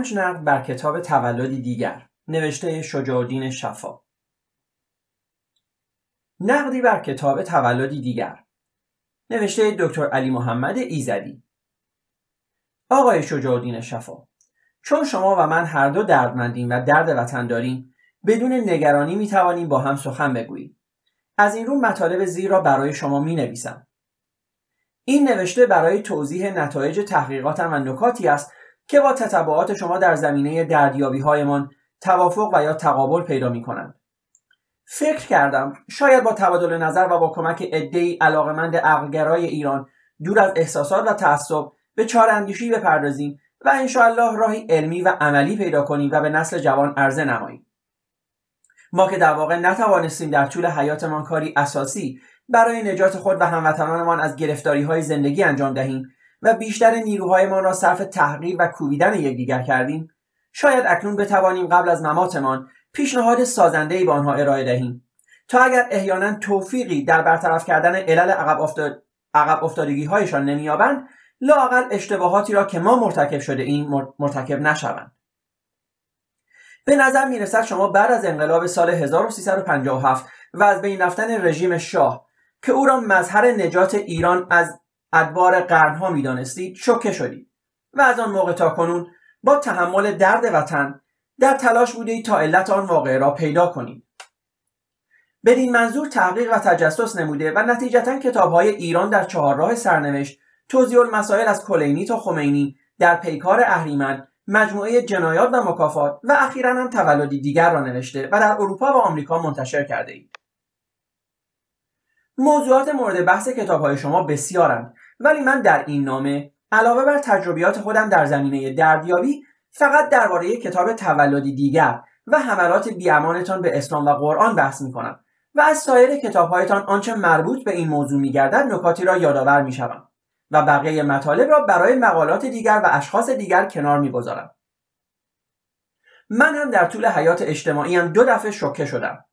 پنج نقد بر کتاب تولدی دیگر نوشته شجاعالدین شفا. نقدی بر کتاب تولدی دیگر نوشته دکتر علی محمد ایزدی. آقای شجاعالدین شفا چون شما و من هر دو دردمندیم و درد وطن داریم بدون نگرانی می توانیم با هم سخن بگوییم. از این رو مطالب زیر را برای شما می نویسم این نوشته برای توضیح نتایج تحقیقاتم و نکاتی است که با تطبعات شما در زمینه دردیابی هایمان توافق و یا تقابل پیدا می کنند. فکر کردم شاید با تبادل نظر و با کمک عدهای علاقمند عقلگرای ایران دور از احساسات و تعصب به چاراندیشی بپردازیم و انشاءالله راهی علمی و عملی پیدا کنیم و به نسل جوان عرضه نماییم ما که در واقع نتوانستیم در طول حیاتمان کاری اساسی برای نجات خود و هموطنانمان از گرفتاری های زندگی انجام دهیم و بیشتر نیروهایمان را صرف تحقیر و کوبیدن یکدیگر کردیم. شاید اکنون بتوانیم قبل از مماتمان پیشنهاد سازنده به آنها ارائه دهیم. تا اگر احیانا توفیقی در برطرف کردن علل عقب, افتاد... عقب افتادگی هایشان نمییابند لاقل اشتباهاتی را که ما مرتکب شده این مرتکب نشوند. به نظر می رسد شما بعد از انقلاب سال 1357 و از بین رفتن رژیم شاه که او را مظهر نجات ایران از ادوار قرنها می‌دانستید شوکه شدید و از آن موقع تا کنون با تحمل درد وطن در تلاش بودید تا علت آن واقعه را پیدا کنید بدین منظور تحقیق و تجسس نموده و نتیجتا کتابهای ایران در چهارراه سرنوشت توضیح المسائل از کلینی تا خمینی در پیکار اهریمن مجموعه جنایات و مکافات و اخیرا هم تولدی دیگر را نوشته و در اروپا و آمریکا منتشر کرده اید. موضوعات مورد بحث کتاب های شما بسیارند ولی من در این نامه علاوه بر تجربیات خودم در زمینه دردیابی فقط درباره کتاب تولدی دیگر و حملات بیامانتان به اسلام و قرآن بحث می کنم و از سایر کتابهایتان آنچه مربوط به این موضوع می گردد نکاتی را یادآور می شوم و بقیه مطالب را برای مقالات دیگر و اشخاص دیگر کنار می گذارم. من هم در طول حیات اجتماعی هم دو دفعه شوکه شدم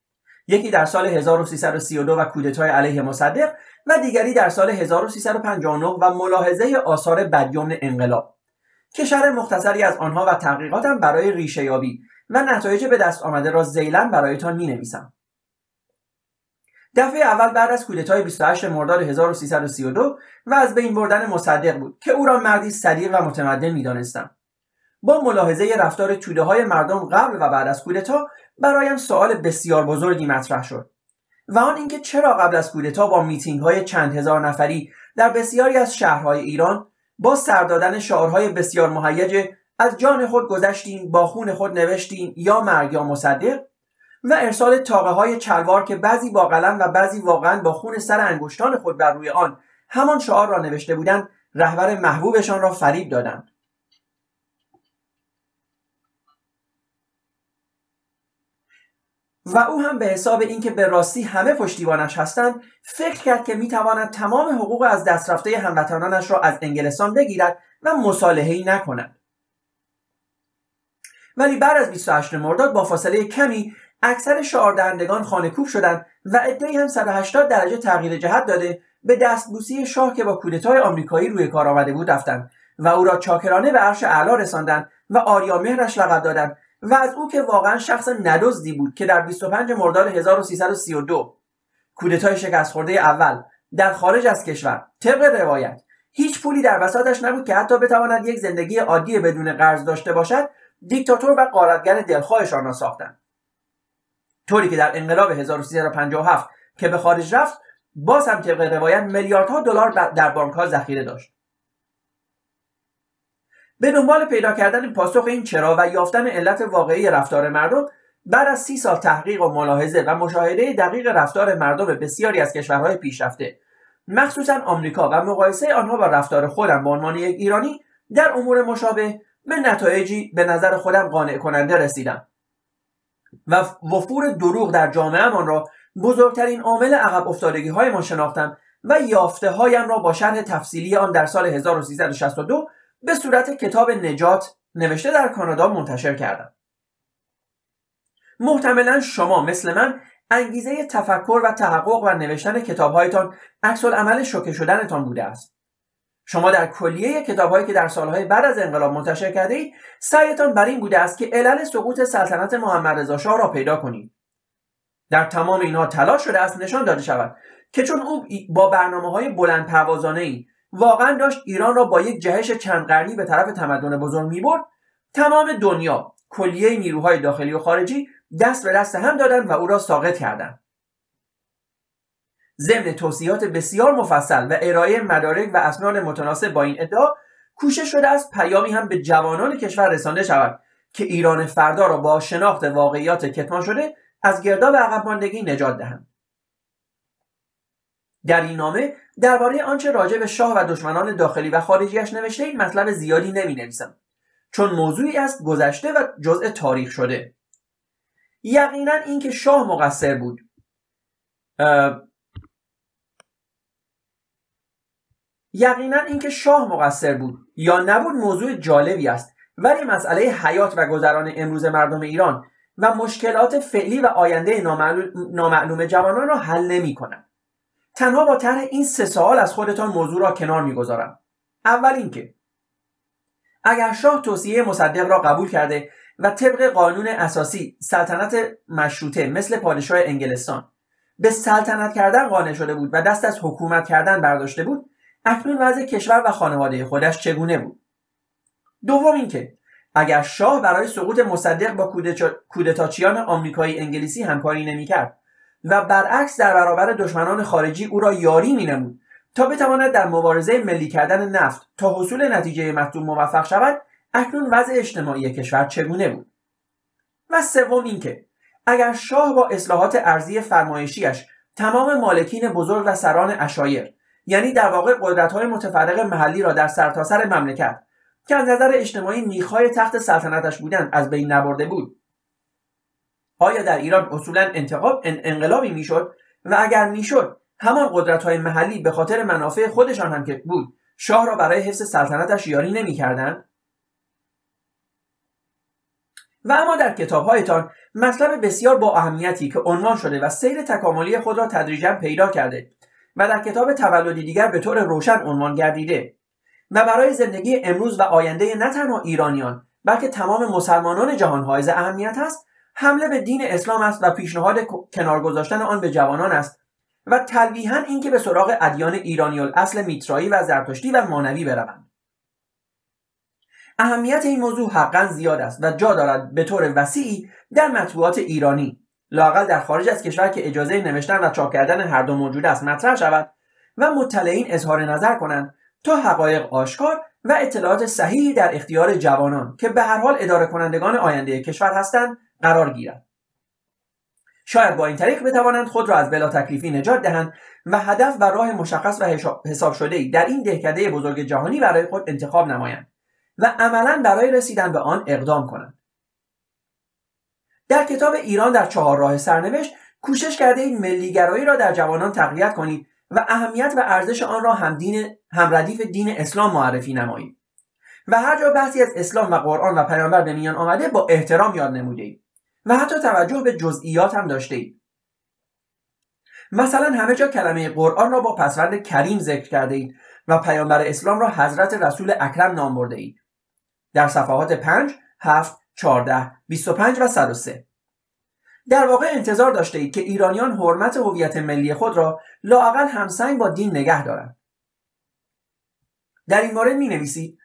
یکی در سال 1332 و کودتای علیه مصدق و دیگری در سال 1359 و ملاحظه آثار بدیومن انقلاب که مختصری از آنها و تحقیقاتم برای ریشه یابی و نتایج به دست آمده را زیلن برایتان می نویسم. دفعه اول بعد از کودتای 28 مرداد 1332 و از بین بردن مصدق بود که او را مردی صدیق و متمدن می‌دانستم با ملاحظه رفتار توده های مردم قبل و بعد از کودتا برایم سوال بسیار بزرگی مطرح شد و آن اینکه چرا قبل از کودتا با میتینگ های چند هزار نفری در بسیاری از شهرهای ایران با سردادن شعارهای بسیار مهیج از جان خود گذشتیم با خون خود نوشتیم یا مرگ یا مصدق و ارسال تاقه های چلوار که بعضی با قلم و بعضی واقعا با خون سر انگشتان خود بر روی آن همان شعار را نوشته بودند رهبر محبوبشان را فریب دادند. و او هم به حساب اینکه به راستی همه پشتیبانش هستند فکر کرد که می‌تواند تمام حقوق از دست رفته هموطنانش را از انگلستان بگیرد و مصالحه نکند. ولی بعد از 28 مرداد با فاصله کمی اکثر شعاردهندگان خانه شدند و عدهای هم 180 درجه تغییر جهت داده به دستبوسی شاه که با کودتای آمریکایی روی کار آمده بود رفتند و او را چاکرانه به عرش اعلا رساندند و آریا مهرش لقب دادند و از او که واقعا شخص ندزدی بود که در 25 مرداد 1332 کودتای شکست خورده اول در خارج از کشور طبق روایت هیچ پولی در بساطش نبود که حتی بتواند یک زندگی عادی بدون قرض داشته باشد دیکتاتور و قارتگر دلخواهشان را ساختند. طوری که در انقلاب 1357 که به خارج رفت باز هم طبق روایت میلیاردها دلار در بانک ها ذخیره داشت. به دنبال پیدا کردن پاسخ این چرا و یافتن علت واقعی رفتار مردم بعد از سی سال تحقیق و ملاحظه و مشاهده دقیق رفتار مردم بسیاری از کشورهای پیشرفته. مخصوصا آمریکا و مقایسه آنها با رفتار خودم به عنوان یک ایرانی در امور مشابه به نتایجی به نظر خودم قانع کننده رسیدم. و وفور دروغ در جامعهمان را بزرگترین عامل عقب افتادگی های ما شناختم و یافته هایم را با شرح تفصیلی آن در سال 1362 به صورت کتاب نجات نوشته در کانادا منتشر کردم. محتملا شما مثل من انگیزه تفکر و تحقق و نوشتن کتابهایتان عکس عمل شوکه شدنتان بوده است. شما در کلیه کتابهایی که در سالهای بعد از انقلاب منتشر کرده اید سعیتان بر این بوده است که علل سقوط سلطنت محمد رضا شاه را پیدا کنید. در تمام اینها تلاش شده است نشان داده شود که چون او با برنامه های بلند پروازانه ای واقعا داشت ایران را با یک جهش چند قرنی به طرف تمدن بزرگ می‌برد. تمام دنیا کلیه نیروهای داخلی و خارجی دست به دست هم دادند و او را ساقط کردند ضمن توصیات بسیار مفصل و ارائه مدارک و اسناد متناسب با این ادعا کوشش شده است پیامی هم به جوانان کشور رسانده شود که ایران فردا را با شناخت واقعیات کتمان شده از گرداب عقب ماندگی نجات دهند. در این نامه درباره آنچه راجع به شاه و دشمنان داخلی و خارجیش نوشته این مطلب زیادی نمی نویسم چون موضوعی است گذشته و جزء تاریخ شده. یقینا اینکه شاه مقصر بود. یقینا اینکه شاه مقصر بود. یا نبود موضوع جالبی است ولی مسئله حیات و گذران امروز مردم ایران و مشکلات فعلی و آینده نامعلوم جوانان را حل نمی. تنها با طرح این سه سوال از خودتان موضوع را کنار می‌گذارم. اول اینکه اگر شاه توصیه مصدق را قبول کرده و طبق قانون اساسی سلطنت مشروطه مثل پادشاه انگلستان به سلطنت کردن قانع شده بود و دست از حکومت کردن برداشته بود اکنون وضع کشور و خانواده خودش چگونه بود؟ دوم اینکه اگر شاه برای سقوط مصدق با کودتاچیان آمریکایی انگلیسی همکاری نمی‌کرد و برعکس در برابر دشمنان خارجی او را یاری مینمود تا بتواند در مبارزه ملی کردن نفت تا حصول نتیجه مطلوب موفق شود اکنون وضع اجتماعی کشور چگونه بود؟ و سوم اینکه اگر شاه با اصلاحات ارزی فرمایشیش تمام مالکین بزرگ و سران اشایر یعنی در واقع قدرت های متفرق محلی را در سرتاسر سر مملکت که از نظر اجتماعی میخای تخت سلطنتش بودند از بین نبرده بود آیا در ایران اصولا انتقاب انقلابی می‌شد؟ و اگر می‌شد همان قدرت های محلی به خاطر منافع خودشان هم که بود شاه را برای حفظ سلطنتش یاری نمی‌کردند؟ و اما در کتابهایتان مطلب بسیار با اهمیتی که عنوان شده و سیر تکاملی خود را تدریجا پیدا کرده و در کتاب تولدی دیگر به طور روشن عنوان گردیده و برای زندگی امروز و آینده نه تنها ایرانیان بلکه تمام مسلمانان جهان حائز اهمیت است حمله به دین اسلام است و پیشنهاد کنار گذاشتن آن به جوانان است و تلویحا اینکه به سراغ ادیان ایرانی اصل میترایی و زرتشتی و مانوی بروند. اهمیت این موضوع حقا زیاد است و جا دارد به طور وسیعی در مطبوعات ایرانی لاقل در خارج از کشور که اجازه نوشتن و چاپ کردن هر دو موجود است مطرح شود و مطلعین اظهار نظر کنند تا حقایق آشکار و اطلاعات صحیحی در اختیار جوانان که به هر حال اداره کنندگان آینده کشور هستند قرار گیرد شاید با این طریق بتوانند خود را از بلا تکلیفی نجات دهند و هدف و راه مشخص و حساب شده در این دهکده بزرگ جهانی برای خود انتخاب نمایند و عملا برای رسیدن به آن اقدام کنند. در کتاب ایران در چهار راه سرنوشت کوشش کرده این ملیگرایی را در جوانان تقویت کنید و اهمیت و ارزش آن را هم, دین، هم ردیف دین اسلام معرفی نمایید. و هر جا بحثی از اسلام و قرآن و پیامبر به میان آمده با احترام یاد نموده اید. و حتی توجه به جزئیات هم داشته اید مثلا همه جا کلمه قرآن را با پسوند کریم ذکر کرده اید و پیامبر اسلام را حضرت رسول اکرم نام برده اید در صفحات 5 7 14 25 و 103 در واقع انتظار داشته اید که ایرانیان حرمت هویت ملی خود را لااقل همسنگ با دین نگه دارند. در این مورد می نویسید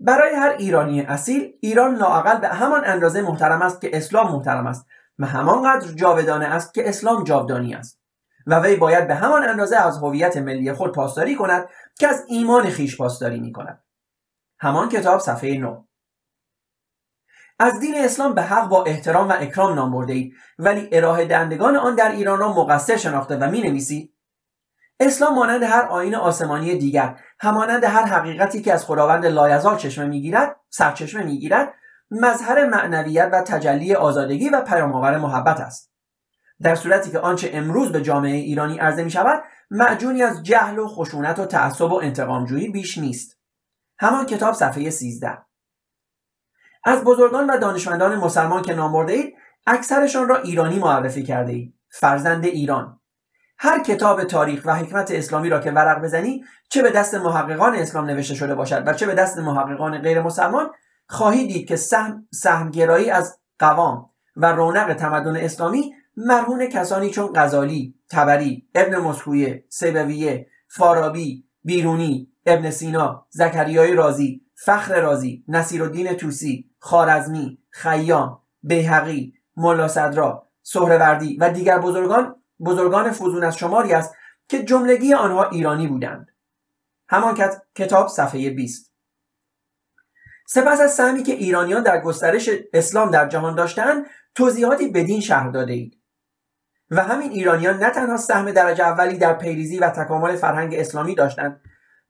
برای هر ایرانی اصیل ایران لااقل به همان اندازه محترم است که اسلام محترم است و همانقدر جاودانه است که اسلام جاودانی است. و وی باید به همان اندازه از هویت ملی خود پاسداری کند که از ایمان خیش پاسداری می کند همان کتاب صفحه 9 از دین اسلام به حق با احترام و اکرام نام برده اید ولی ارائه دهندگان آن در ایران را مقصر شناخته و می نویسید اسلام مانند هر آین آسمانی دیگر همانند هر حقیقتی که از خداوند لایزال چشمه می‌گیرد سرچشمه می‌گیرد مظهر معنویت و تجلی آزادگی و پیامآور محبت است. در صورتی که آنچه امروز به جامعه ایرانی عرضه می شود معجونی از جهل و خشونت و تعصب و انتقامجویی بیش نیست. همان کتاب صفحه 13 از بزرگان و دانشمندان مسلمان که نام اید اکثرشان را ایرانی معرفی کرده اید. فرزند ایران. هر کتاب تاریخ و حکمت اسلامی را که ورق بزنی چه به دست محققان اسلام نوشته شده باشد و چه به دست محققان غیر مسلمان خواهی دید که سهم سهمگرایی از قوام و رونق تمدن اسلامی مرهون کسانی چون غزالی، تبری، ابن مسکویه، سیبویه، فارابی، بیرونی، ابن سینا، زکریای رازی، فخر رازی، نصیرالدین توسی، خارزمی، خیام، بیهقی، ملا صدرا، سهروردی و دیگر بزرگان بزرگان فوزون از شماری است که جملگی آنها ایرانی بودند. همان کتاب صفحه 20 سپس از سهمی که ایرانیان در گسترش اسلام در جهان داشتند توضیحاتی بدین شهر داده اید. و همین ایرانیان نه تنها سهم درجه اولی در پیریزی و تکامل فرهنگ اسلامی داشتند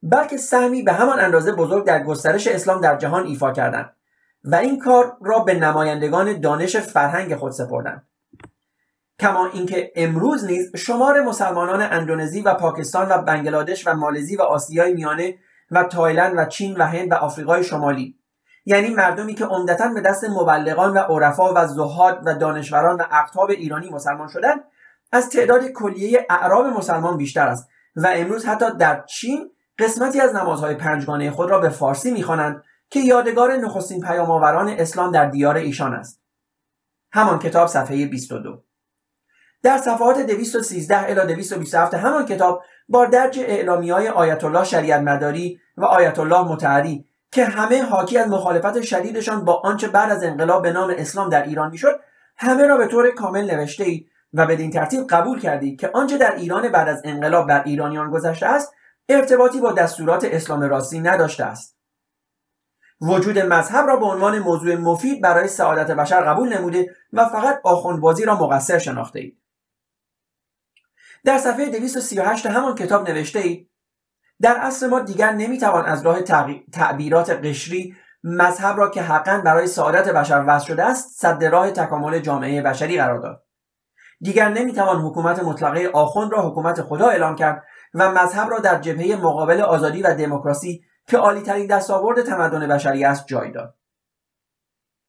بلکه سهمی به همان اندازه بزرگ در گسترش اسلام در جهان ایفا کردند و این کار را به نمایندگان دانش فرهنگ خود سپردند. کما اینکه امروز نیز شمار مسلمانان اندونزی و پاکستان و بنگلادش و مالزی و آسیای میانه و تایلند و چین و هند و آفریقای شمالی. یعنی مردمی که عمدتا به دست مبلغان و عرفا و زهاد و دانشوران و اقطاب ایرانی مسلمان شدند از تعداد کلیه اعراب مسلمان بیشتر است و امروز حتی در چین قسمتی از نمازهای پنجگانه خود را به فارسی می‌خوانند که یادگار نخستین پیامآوران اسلام در دیار ایشان است. همان کتاب صفحه 22 در صفحات 213 الی 227 همان کتاب با درج اعلامی های آیت الله شریعت مداری و آیت الله متعری که همه حاکی از مخالفت شدیدشان با آنچه بعد از انقلاب به نام اسلام در ایران می‌شد همه را به طور کامل نوشته اید و بدین ترتیب قبول کردید که آنچه در ایران بعد از انقلاب بر ایرانیان گذشته است ارتباطی با دستورات اسلام راستی نداشته است. وجود مذهب را به عنوان موضوع مفید برای سعادت بشر قبول نموده و فقط آخوندبازی را مقصر شناخته اید. در صفحه 238 همان کتاب نوشته اید در اصل ما دیگر نمی‌توان از راه تعبیرات قشری مذهب را که حقا برای سعادت بشر وضع شده است صد راه تکامل جامعه بشری قرار داد. دیگر نمی‌توان حکومت مطلقه آخوند را حکومت خدا اعلام کرد و مذهب را در جبهه مقابل آزادی و دموکراسی که عالیترین دستاورد تمدن بشری است جای داد.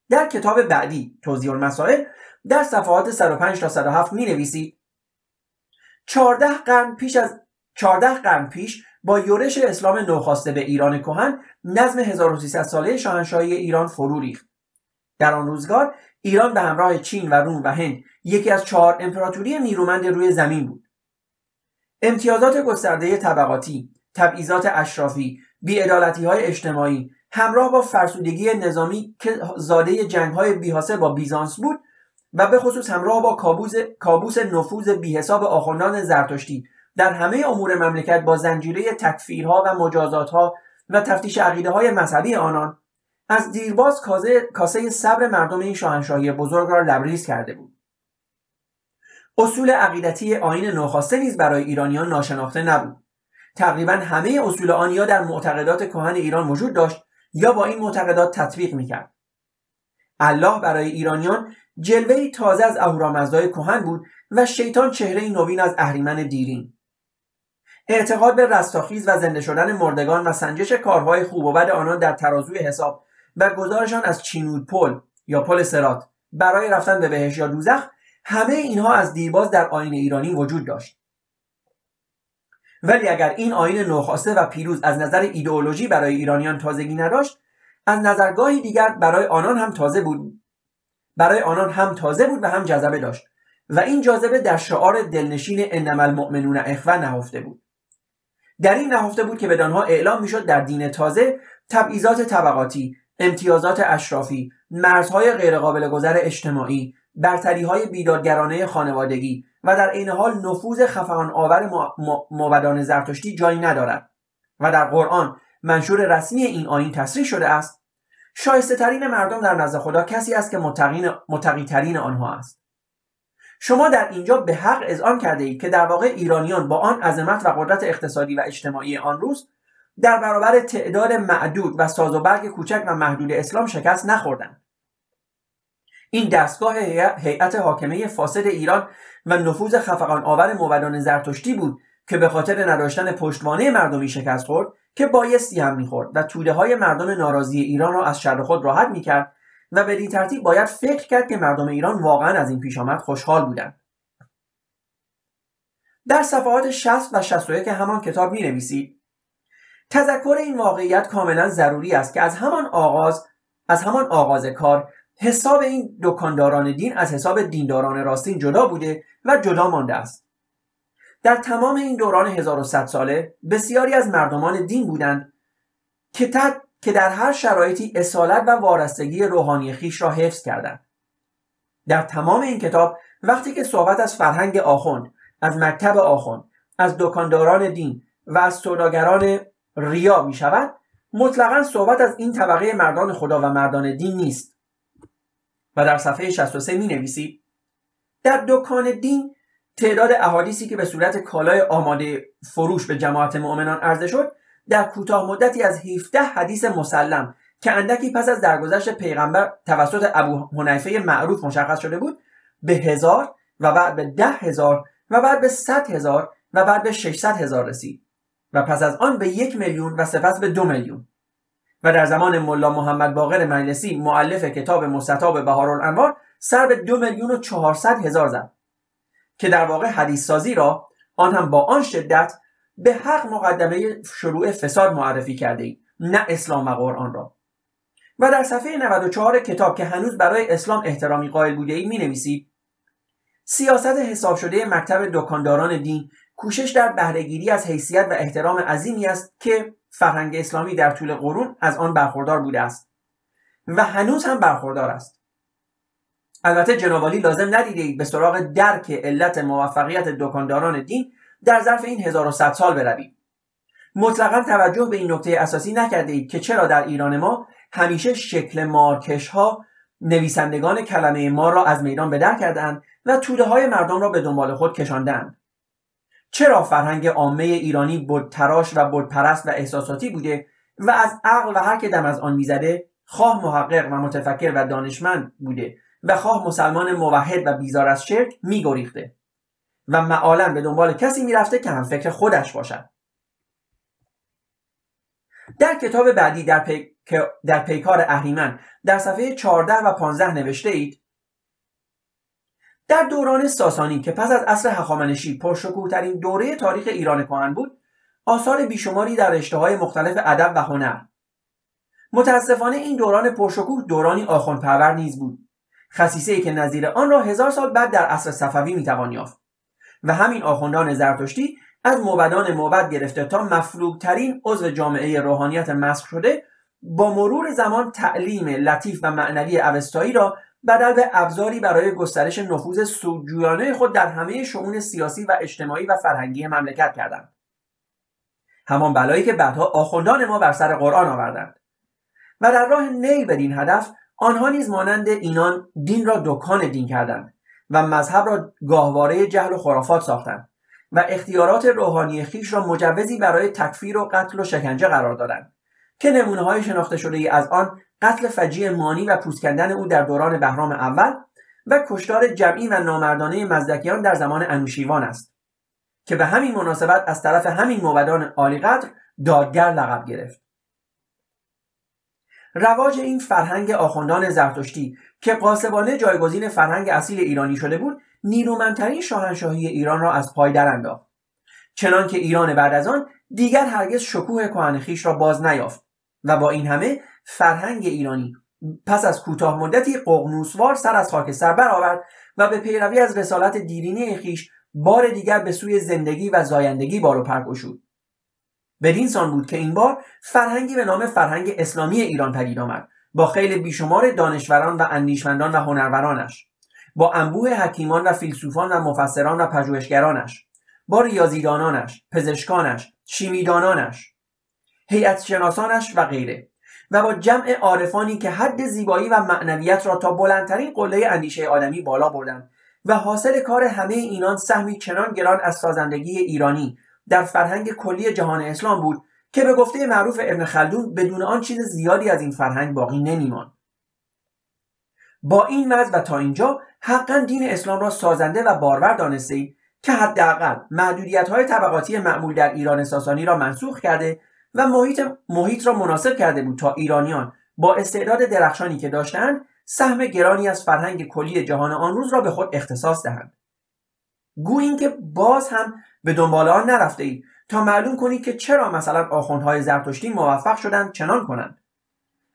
در کتاب بعدی توضیح المسائل در صفحات 105 تا 107 می نویسید 14 قرن پیش از 14 قرن پیش با یورش اسلام نوخواسته به ایران کهن نظم 1300 ساله شاهنشاهی ایران فرو ریخت. در آن روزگار ایران به همراه چین و روم و هند یکی از چهار امپراتوری نیرومند روی زمین بود. امتیازات گسترده طبقاتی تبعیضات اشرافی بیعدالتی های اجتماعی همراه با فرسودگی نظامی که زاده جنگ های بیحاسه با بیزانس بود و به خصوص همراه با کابوس, کابوس نفوذ بیحساب آخوندان زرتشتی. در همه امور مملکت با زنجیره تکفیرها و مجازاتها و تفتیش عقیده های مذهبی آنان از دیرباز کاسه صبر مردم این شاهنشاهی بزرگ را لبریز کرده بود. اصول عقیدتی آین نوخواسته نیز برای ایرانیان ناشناخته نبود. تقریبا همه اصول آن یا در معتقدات کهن ایران وجود داشت یا با این معتقدات تطبیق می‌کرد. الله برای ایرانیان جلوه تازه از اهورامزدای کهن بود و شیطان چهره نوین از اهریمن دیرین. اعتقاد به رستاخیز و زنده شدن مردگان و سنجش کارهای خوب و بد آنان در ترازوی حساب و گزارشان از چینود پل یا پل سرات برای رفتن به بهش یا دوزخ همه اینها از دیرباز در آین ایرانی وجود داشت. ولی اگر این آین نوخواسته و پیروز از نظر ایدئولوژی برای ایرانیان تازگی نداشت از نظرگاهی دیگر برای آنان هم تازه بود. برای آنان هم تازه بود و هم جذبه داشت و این جاذبه در شعار دلنشین انما المؤمنون اخوه نهفته بود. در این نهفته بود که بدانها اعلام می‌شد در دین تازه تبعیضات طبقاتی امتیازات اشرافی مرزهای غیرقابل گذر اجتماعی برتری های بیدادگرانه خانوادگی و در عین حال نفوذ خفقان آور موبدان زرتشتی جایی ندارد و در قرآن منشور رسمی این آین تصریح شده است شایسته ترین مردم در نزد خدا کسی است که متقی ترین آنها است. شما در اینجا به حق اذعان کرده اید که در واقع ایرانیان با آن عظمت و قدرت اقتصادی و اجتماعی آن روز در برابر تعداد معدود و ساز و برگ کوچک و محدود اسلام شکست نخوردند. این دستگاه هیئت حاکمه فاسد ایران و نفوذ خفقان آور موبدان زرتشتی بود که به خاطر نداشتن پشتوانه مردمی شکست خورد که بایستی هم می‌خورد و توده های مردم ناراضی ایران را از شر خود راحت می‌کرد و بدین ترتیب باید فکر کرد که مردم ایران واقعا از این پیش آمد خوشحال بودند. در صفحات 60 و 61 همان کتاب می نویسید تذکر این واقعیت کاملا ضروری است که از همان آغاز از همان آغاز کار حساب این دکانداران دین از حساب دینداران راستین جدا بوده و جدا مانده است. در تمام این دوران 1100 ساله بسیاری از مردمان دین بودند که, که در هر شرایطی اصالت و وارستگی روحانی خیش را حفظ کردند. در تمام این کتاب وقتی که صحبت از فرهنگ آخوند از مکتب آخوند از دکانداران دین و از سوداگران ریا می شود مطلقا صحبت از این طبقه مردان خدا و مردان دین نیست. و در صفحه 63 می نویسید در دکان دین تعداد احادیثی که به صورت کالای آماده فروش به جماعت مؤمنان عرضه شد در کوتاه مدتی از 17 حدیث مسلم که اندکی پس از درگذشت پیغمبر توسط ابو حنیفه معروف مشخص شده بود به هزار و بعد به ده هزار و بعد به صد هزار و بعد به 600 هزار رسید و پس از آن به یک میلیون و سپس به دو میلیون. و در زمان ملا محمد باقر مجلسی معلف کتاب مستطاب بهارالانوار سر به دو میلیون و چهارصد هزار زد. که در واقع حدیث سازی را آن هم با آن شدت به حق مقدمه شروع فساد معرفی کرده ای نه اسلام و قرآن را. و در صفحه 94 کتاب که هنوز برای اسلام احترامی قائل بوده ای می نویسید سیاست حساب شده مکتب دکانداران دین کوشش در بهرهگیری از حیثیت و احترام عظیمی است که فرهنگ اسلامی در طول قرون از آن برخوردار بوده است و هنوز هم برخوردار است. البته جنابالی لازم ندیدید به سراغ درک علت موفقیت دکانداران دین در ظرف این 1100 سال بروید مطلقا توجه به این نکته اساسی نکرده اید که چرا در ایران ما همیشه شکل مارکش ها نویسندگان کلمه ما را از میدان به در کردند و توده های مردم را به دنبال خود کشاندند چرا فرهنگ عامه ایرانی بود تراش و بود پرست و احساساتی بوده و از عقل و هر که دم از آن می‌زده خواه محقق و متفکر و دانشمند بوده؟ و خواه مسلمان موحد و بیزار از شرک میگریخته و معالا به دنبال کسی می‌رفته که هم فکر خودش باشد. در کتاب بعدی در, پی... در پیکار اهریمن در صفحه 14 و 15 نوشته اید در دوران ساسانی که پس از عصر هخامنشی ترین دوره تاریخ ایران کهن بود آثار بیشماری در رشته های مختلف ادب و هنر. متاسفانه این دوران پرشکوه دورانی آخوند پرور نیز بود. خصیصه که نظیر آن را هزار سال بعد در عصر صفوی می‌توان یافت. و همین آخوندان زرتشتی از موبدان موبد گرفته تا مفلوگترین عضو جامعه روحانیت مسخ شده با مرور زمان تعلیم لطیف و معنوی اوستایی را بدل به ابزاری برای گسترش نفوذ سودجویانه خود در همه شؤون سیاسی و اجتماعی و فرهنگی مملکت کردند. همان بلایی که بعدها آخوندان ما بر سر قرآن آوردند. و در راه نیل بدین هدف آنها نیز مانند اینان دین را دکان دین کردند و مذهب را گاهواره جهل و خرافات ساختند و اختیارات روحانی خیش را مجوزی برای تکفیر و قتل و شکنجه قرار دادند که نمونه های شناخته شده ای از آن قتل فجی مانی و پوستکندن او در دوران بهرام اول و کشتار جمعی و نامردانه مزدکیان در زمان انوشیوان است که به همین مناسبت از طرف همین موبدان عالیقدر دادگر لقب گرفت. رواج این فرهنگ آخوندان زرتشتی که قاسبانه جایگزین فرهنگ اصیل ایرانی شده بود نیرومندترین شاهنشاهی ایران را از پای انداخت. چنانکه ایران بعد از آن دیگر هرگز شکوه کهن خیش را باز نیافت و با این همه فرهنگ ایرانی پس از کوتاه مدتی ققنوسوار سر از خاکستر برآورد و به پیروی از رسالت دیرینه خیش بار دیگر به سوی زندگی و زایندگی بار و پر بدین سان بود که این بار فرهنگی به نام فرهنگ اسلامی ایران پدید آمد با خیلی بیشمار دانشوران و اندیشمندان و هنرورانش با انبوه حکیمان و فیلسوفان و مفسران و پژوهشگرانش با ریاضیدانانش پزشکانش شیمیدانانش هیئت شناسانش و غیره و با جمع عارفانی که حد زیبایی و معنویت را تا بلندترین قله اندیشه آدمی بالا بردند و حاصل کار همه اینان سهمی چنان گران از سازندگی ایرانی در فرهنگ کلی جهان اسلام بود که به گفته معروف ابن خلدون بدون آن چیز زیادی از این فرهنگ باقی نمیماند. با این وضع و تا اینجا حقا دین اسلام را سازنده و بارور دانسته که حداقل محدودیت های طبقاتی معمول در ایران ساسانی را منسوخ کرده و محیط, محیط را مناسب کرده بود تا ایرانیان با استعداد درخشانی که داشتند سهم گرانی از فرهنگ کلی جهان آن روز را به خود اختصاص دهند. گو اینکه باز هم به دنبال آن نرفته اید تا معلوم کنید که چرا مثلا آخوندهای زرتشتی موفق شدند چنان کنند.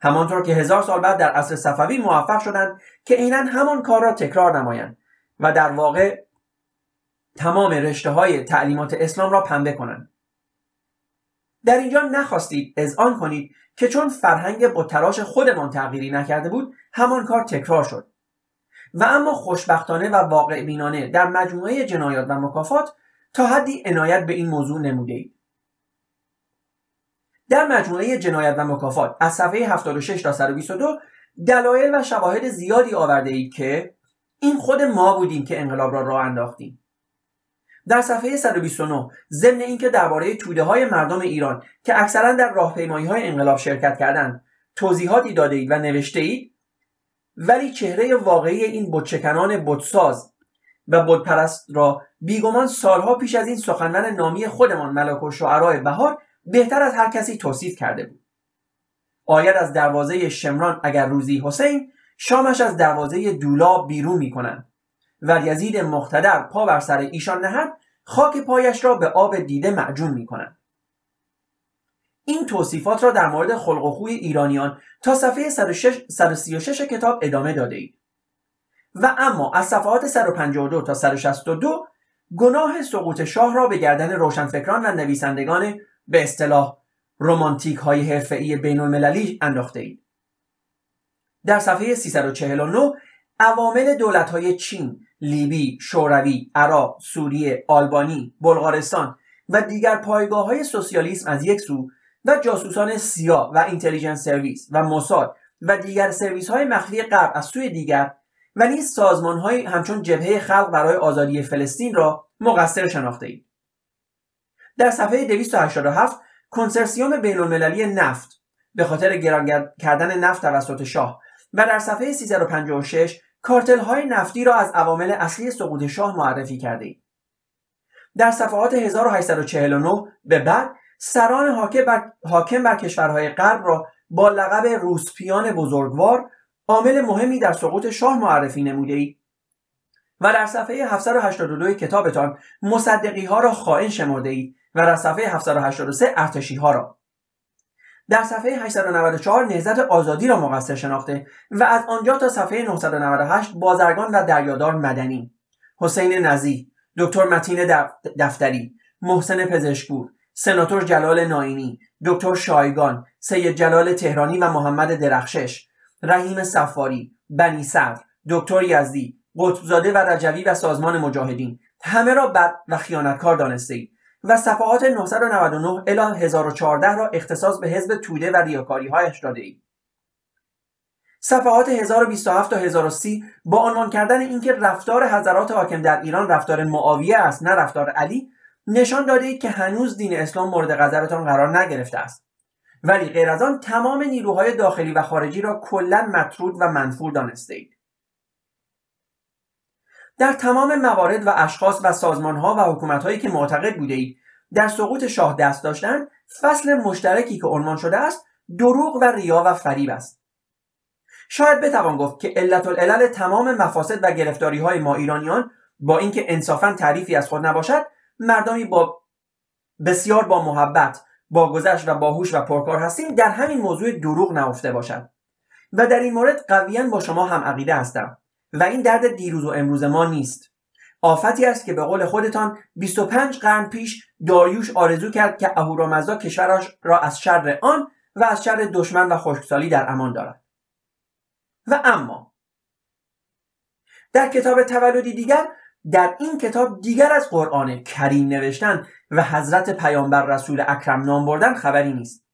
همانطور که هزار سال بعد در عصر صفوی موفق شدند که عینا همان کار را تکرار نمایند و در واقع تمام رشته های تعلیمات اسلام را پنبه کنند. در اینجا نخواستید آن کنید که چون فرهنگ تراش خودمان تغییری نکرده بود همان کار تکرار شد. و اما خوشبختانه و واقع بینانه در مجموعه جنایات و مکافات تا حدی عنایت به این موضوع نموده اید. در مجموعه جنایت و مکافات از صفحه 76 تا 122 دلایل و شواهد زیادی آورده اید که این خود ما بودیم که انقلاب را راه انداختیم در صفحه 129 ضمن اینکه درباره توده های مردم ایران که اکثرا در راهپیمایی های انقلاب شرکت کردند توضیحاتی داده اید و نوشته اید ولی چهره واقعی این بتشکنان بتساز و بتپرست را بیگمان سالها پیش از این سخنور نامی خودمان ملک و شعرای بهار بهتر از هر کسی توصیف کرده بود آید از دروازه شمران اگر روزی حسین شامش از دروازه دولا بیرون می‌کنند و یزید مقتدر پا بر سر ایشان نهد خاک پایش را به آب دیده معجون می کنند. این توصیفات را در مورد خلق و خوی ایرانیان تا صفحه 136 کتاب ادامه داده اید. و اما از صفحات 152 تا 162 گناه سقوط شاه را به گردن روشنفکران و نویسندگان به اصطلاح رومانتیک های حرفه‌ای بین المللی انداخته اید. در صفحه 349 عوامل دولت های چین، لیبی، شوروی، عراق، سوریه، آلبانی، بلغارستان و دیگر پایگاه های سوسیالیسم از یک سو و جاسوسان سیا و اینتلیجنس سرویس و موساد و دیگر سرویس های مخفی غرب از سوی دیگر و نیز سازمان های همچون جبهه خلق برای آزادی فلسطین را مقصر شناخته اید. در صفحه 287 کنسرسیوم بین المللی نفت به خاطر گران کردن نفت توسط شاه و در صفحه 356 کارتل های نفتی را از عوامل اصلی سقوط شاه معرفی کرده اید. در صفحات 1849 به بعد سران حاکم بر, حاکم بر کشورهای غرب را با لقب روسپیان بزرگوار عامل مهمی در سقوط شاه معرفی نموده اید و در صفحه 782 کتابتان مصدقی ها را خائن شمرده اید و در صفحه 783 ارتشی ها را. در صفحه 894 نهزت آزادی را مقصر شناخته و از آنجا تا صفحه 998 بازرگان و دریادار مدنی. حسین نزی دکتر متین دفتری محسن پزشکور سناتور جلال ناینی دکتر شایگان سید جلال تهرانی و محمد درخشش رحیم سفاری بنی صدر دکتر یزدی قطبزاده و رجوی و سازمان مجاهدین همه را بد و خیانتکار دانسته اید و صفحات 999 الی 1014 را اختصاص به حزب توده و ریاکاری هایش داده اید. صفحات 1027 تا 1030 با عنوان کردن اینکه رفتار حضرات حاکم در ایران رفتار معاویه است نه رفتار علی نشان داده اید که هنوز دین اسلام مورد غضبتان قرار نگرفته است ولی غیر از آن تمام نیروهای داخلی و خارجی را کلا مطرود و منفور دانسته اید در تمام موارد و اشخاص و سازمانها و حکومتهایی که معتقد بوده اید در سقوط شاه دست داشتن فصل مشترکی که عنوان شده است دروغ و ریا و فریب است. شاید بتوان گفت که علت العلل تمام مفاسد و گرفتاری های ما ایرانیان با اینکه انصافا تعریفی از خود نباشد مردمی با بسیار با محبت با گذشت و باهوش و پرکار هستیم در همین موضوع دروغ نهفته باشد و در این مورد قویا با شما هم عقیده هستم. و این درد دیروز و امروز ما نیست. آفتی است که به قول خودتان 25 قرن پیش داریوش آرزو کرد که اهورامزدا کشورش را از شر آن و از شر دشمن و خشکسالی در امان دارد. و اما در کتاب تولدی دیگر در این کتاب دیگر از قرآن کریم نوشتن و حضرت پیامبر رسول اکرم نام بردن خبری نیست.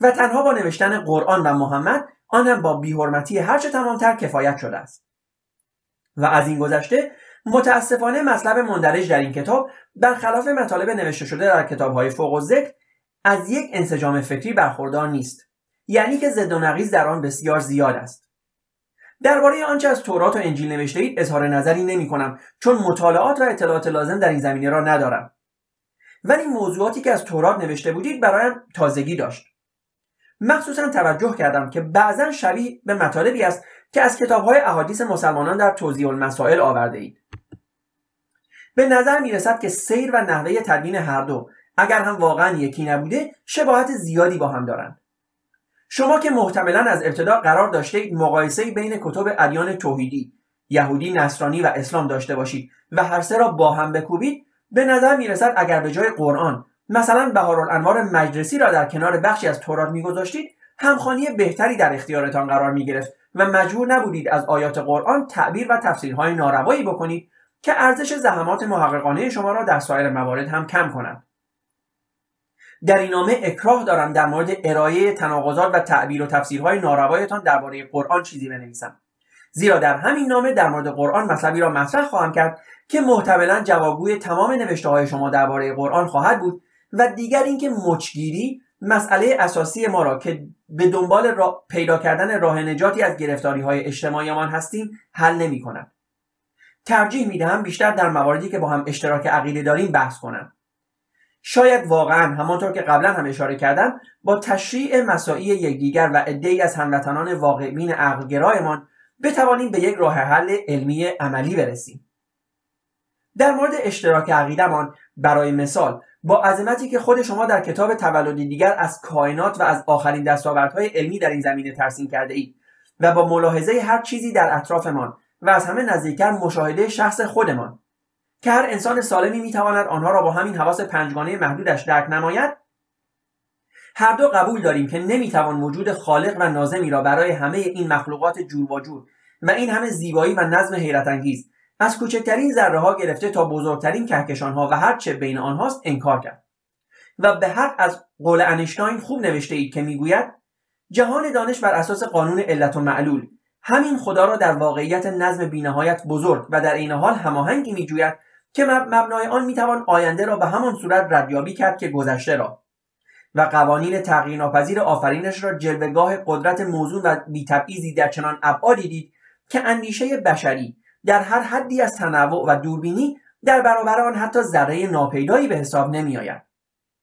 و تنها با نوشتن قرآن و محمد آن هم با بیحرمتی هرچه تمامتر کفایت شده است. و از این گذشته متاسفانه مطلب مندرج در این کتاب برخلاف مطالب نوشته شده در کتابهای فوق و ذکر از یک انسجام فکری برخوردار نیست. یعنی که زد و نقیز در آن بسیار زیاد است. درباره آنچه از تورات و انجیل نوشته اید اظهار نظری نمی کنم چون مطالعات و اطلاعات لازم در این زمینه را ندارم. ولی موضوعاتی که از تورات نوشته بودید برایم تازگی داشت. مخصوصا توجه کردم که بعضا شبیه به مطالبی است که از کتابهای احادیث مسلمانان در توضیح المسائل آورده اید. به نظر می رسد که سیر و نحوه تدوین هر دو اگر هم واقعا یکی نبوده شباهت زیادی با هم دارند. شما که محتملا از ابتدا قرار داشته اید مقایسه بین کتب ادیان توحیدی یهودی نصرانی و اسلام داشته باشید و هر سه را با هم بکوبید به نظر می رسد اگر به جای قرآن مثلا بهارالانوار مجلسی را در کنار بخشی از تورات میگذاشتید همخوانی بهتری در اختیارتان قرار می گرفت و مجبور نبودید از آیات قرآن تعبیر و تفسیرهای ناروایی بکنید که ارزش زحمات محققانه شما را در سایر موارد هم کم کنند در این نامه اکراه دارم در مورد ارائه تناقضات و تعبیر و تفسیرهای ناروایتان درباره قرآن چیزی بنویسم. زیرا در همین نامه در مورد قرآن مطلبی را مطرح خواهم کرد که محتملا جوابگوی تمام نوشته های شما درباره قرآن خواهد بود و دیگر اینکه مچگیری مسئله اساسی ما را که به دنبال را پیدا کردن راه نجاتی از گرفتاری های اجتماعیمان هستیم حل نمی کند. ترجیح می دهم بیشتر در مواردی که با هم اشتراک عقیده داریم بحث کنم. شاید واقعا همانطور که قبلا هم اشاره کردم با تشریع مساعی یکدیگر و عدهای از هموطنان واقعبین عقلگرایمان بتوانیم به یک راه حل علمی عملی برسیم در مورد اشتراک عقیدهمان برای مثال با عظمتی که خود شما در کتاب تولدی دیگر از کائنات و از آخرین دستاوردهای علمی در این زمینه ترسیم کرده اید و با ملاحظه هر چیزی در اطرافمان و از همه نزدیکتر مشاهده شخص خودمان. که هر انسان سالمی می‌تواند آنها را با همین حواس پنجگانه محدودش درک نماید هر دو قبول داریم که نمی‌توان وجود خالق و نازمی را برای همه این مخلوقات جور و جور و این همه زیبایی و نظم حیرت انگیز از کوچکترین ذره ها گرفته تا بزرگترین کهکشان ها و هر چه بین آنهاست انکار کرد. و به حق از قول انشتاین خوب نوشته اید که می‌گوید جهان دانش بر اساس قانون علت و معلول. همین خدا را در واقعیت نظم بینهایت بزرگ و در این حال هماهنگی میجوید که مبنای آن می‌توان آینده را به همان صورت ردیابی کرد که گذشته را. و قوانین تغییرناپذیر آفرینش را جلوگاه قدرت موزون و بیتبعیضی در چنان ابعادی دید که اندیشه بشری در هر حدی از تنوع و دوربینی در برابر آن حتی ذره ناپیدایی به حساب نمیآید.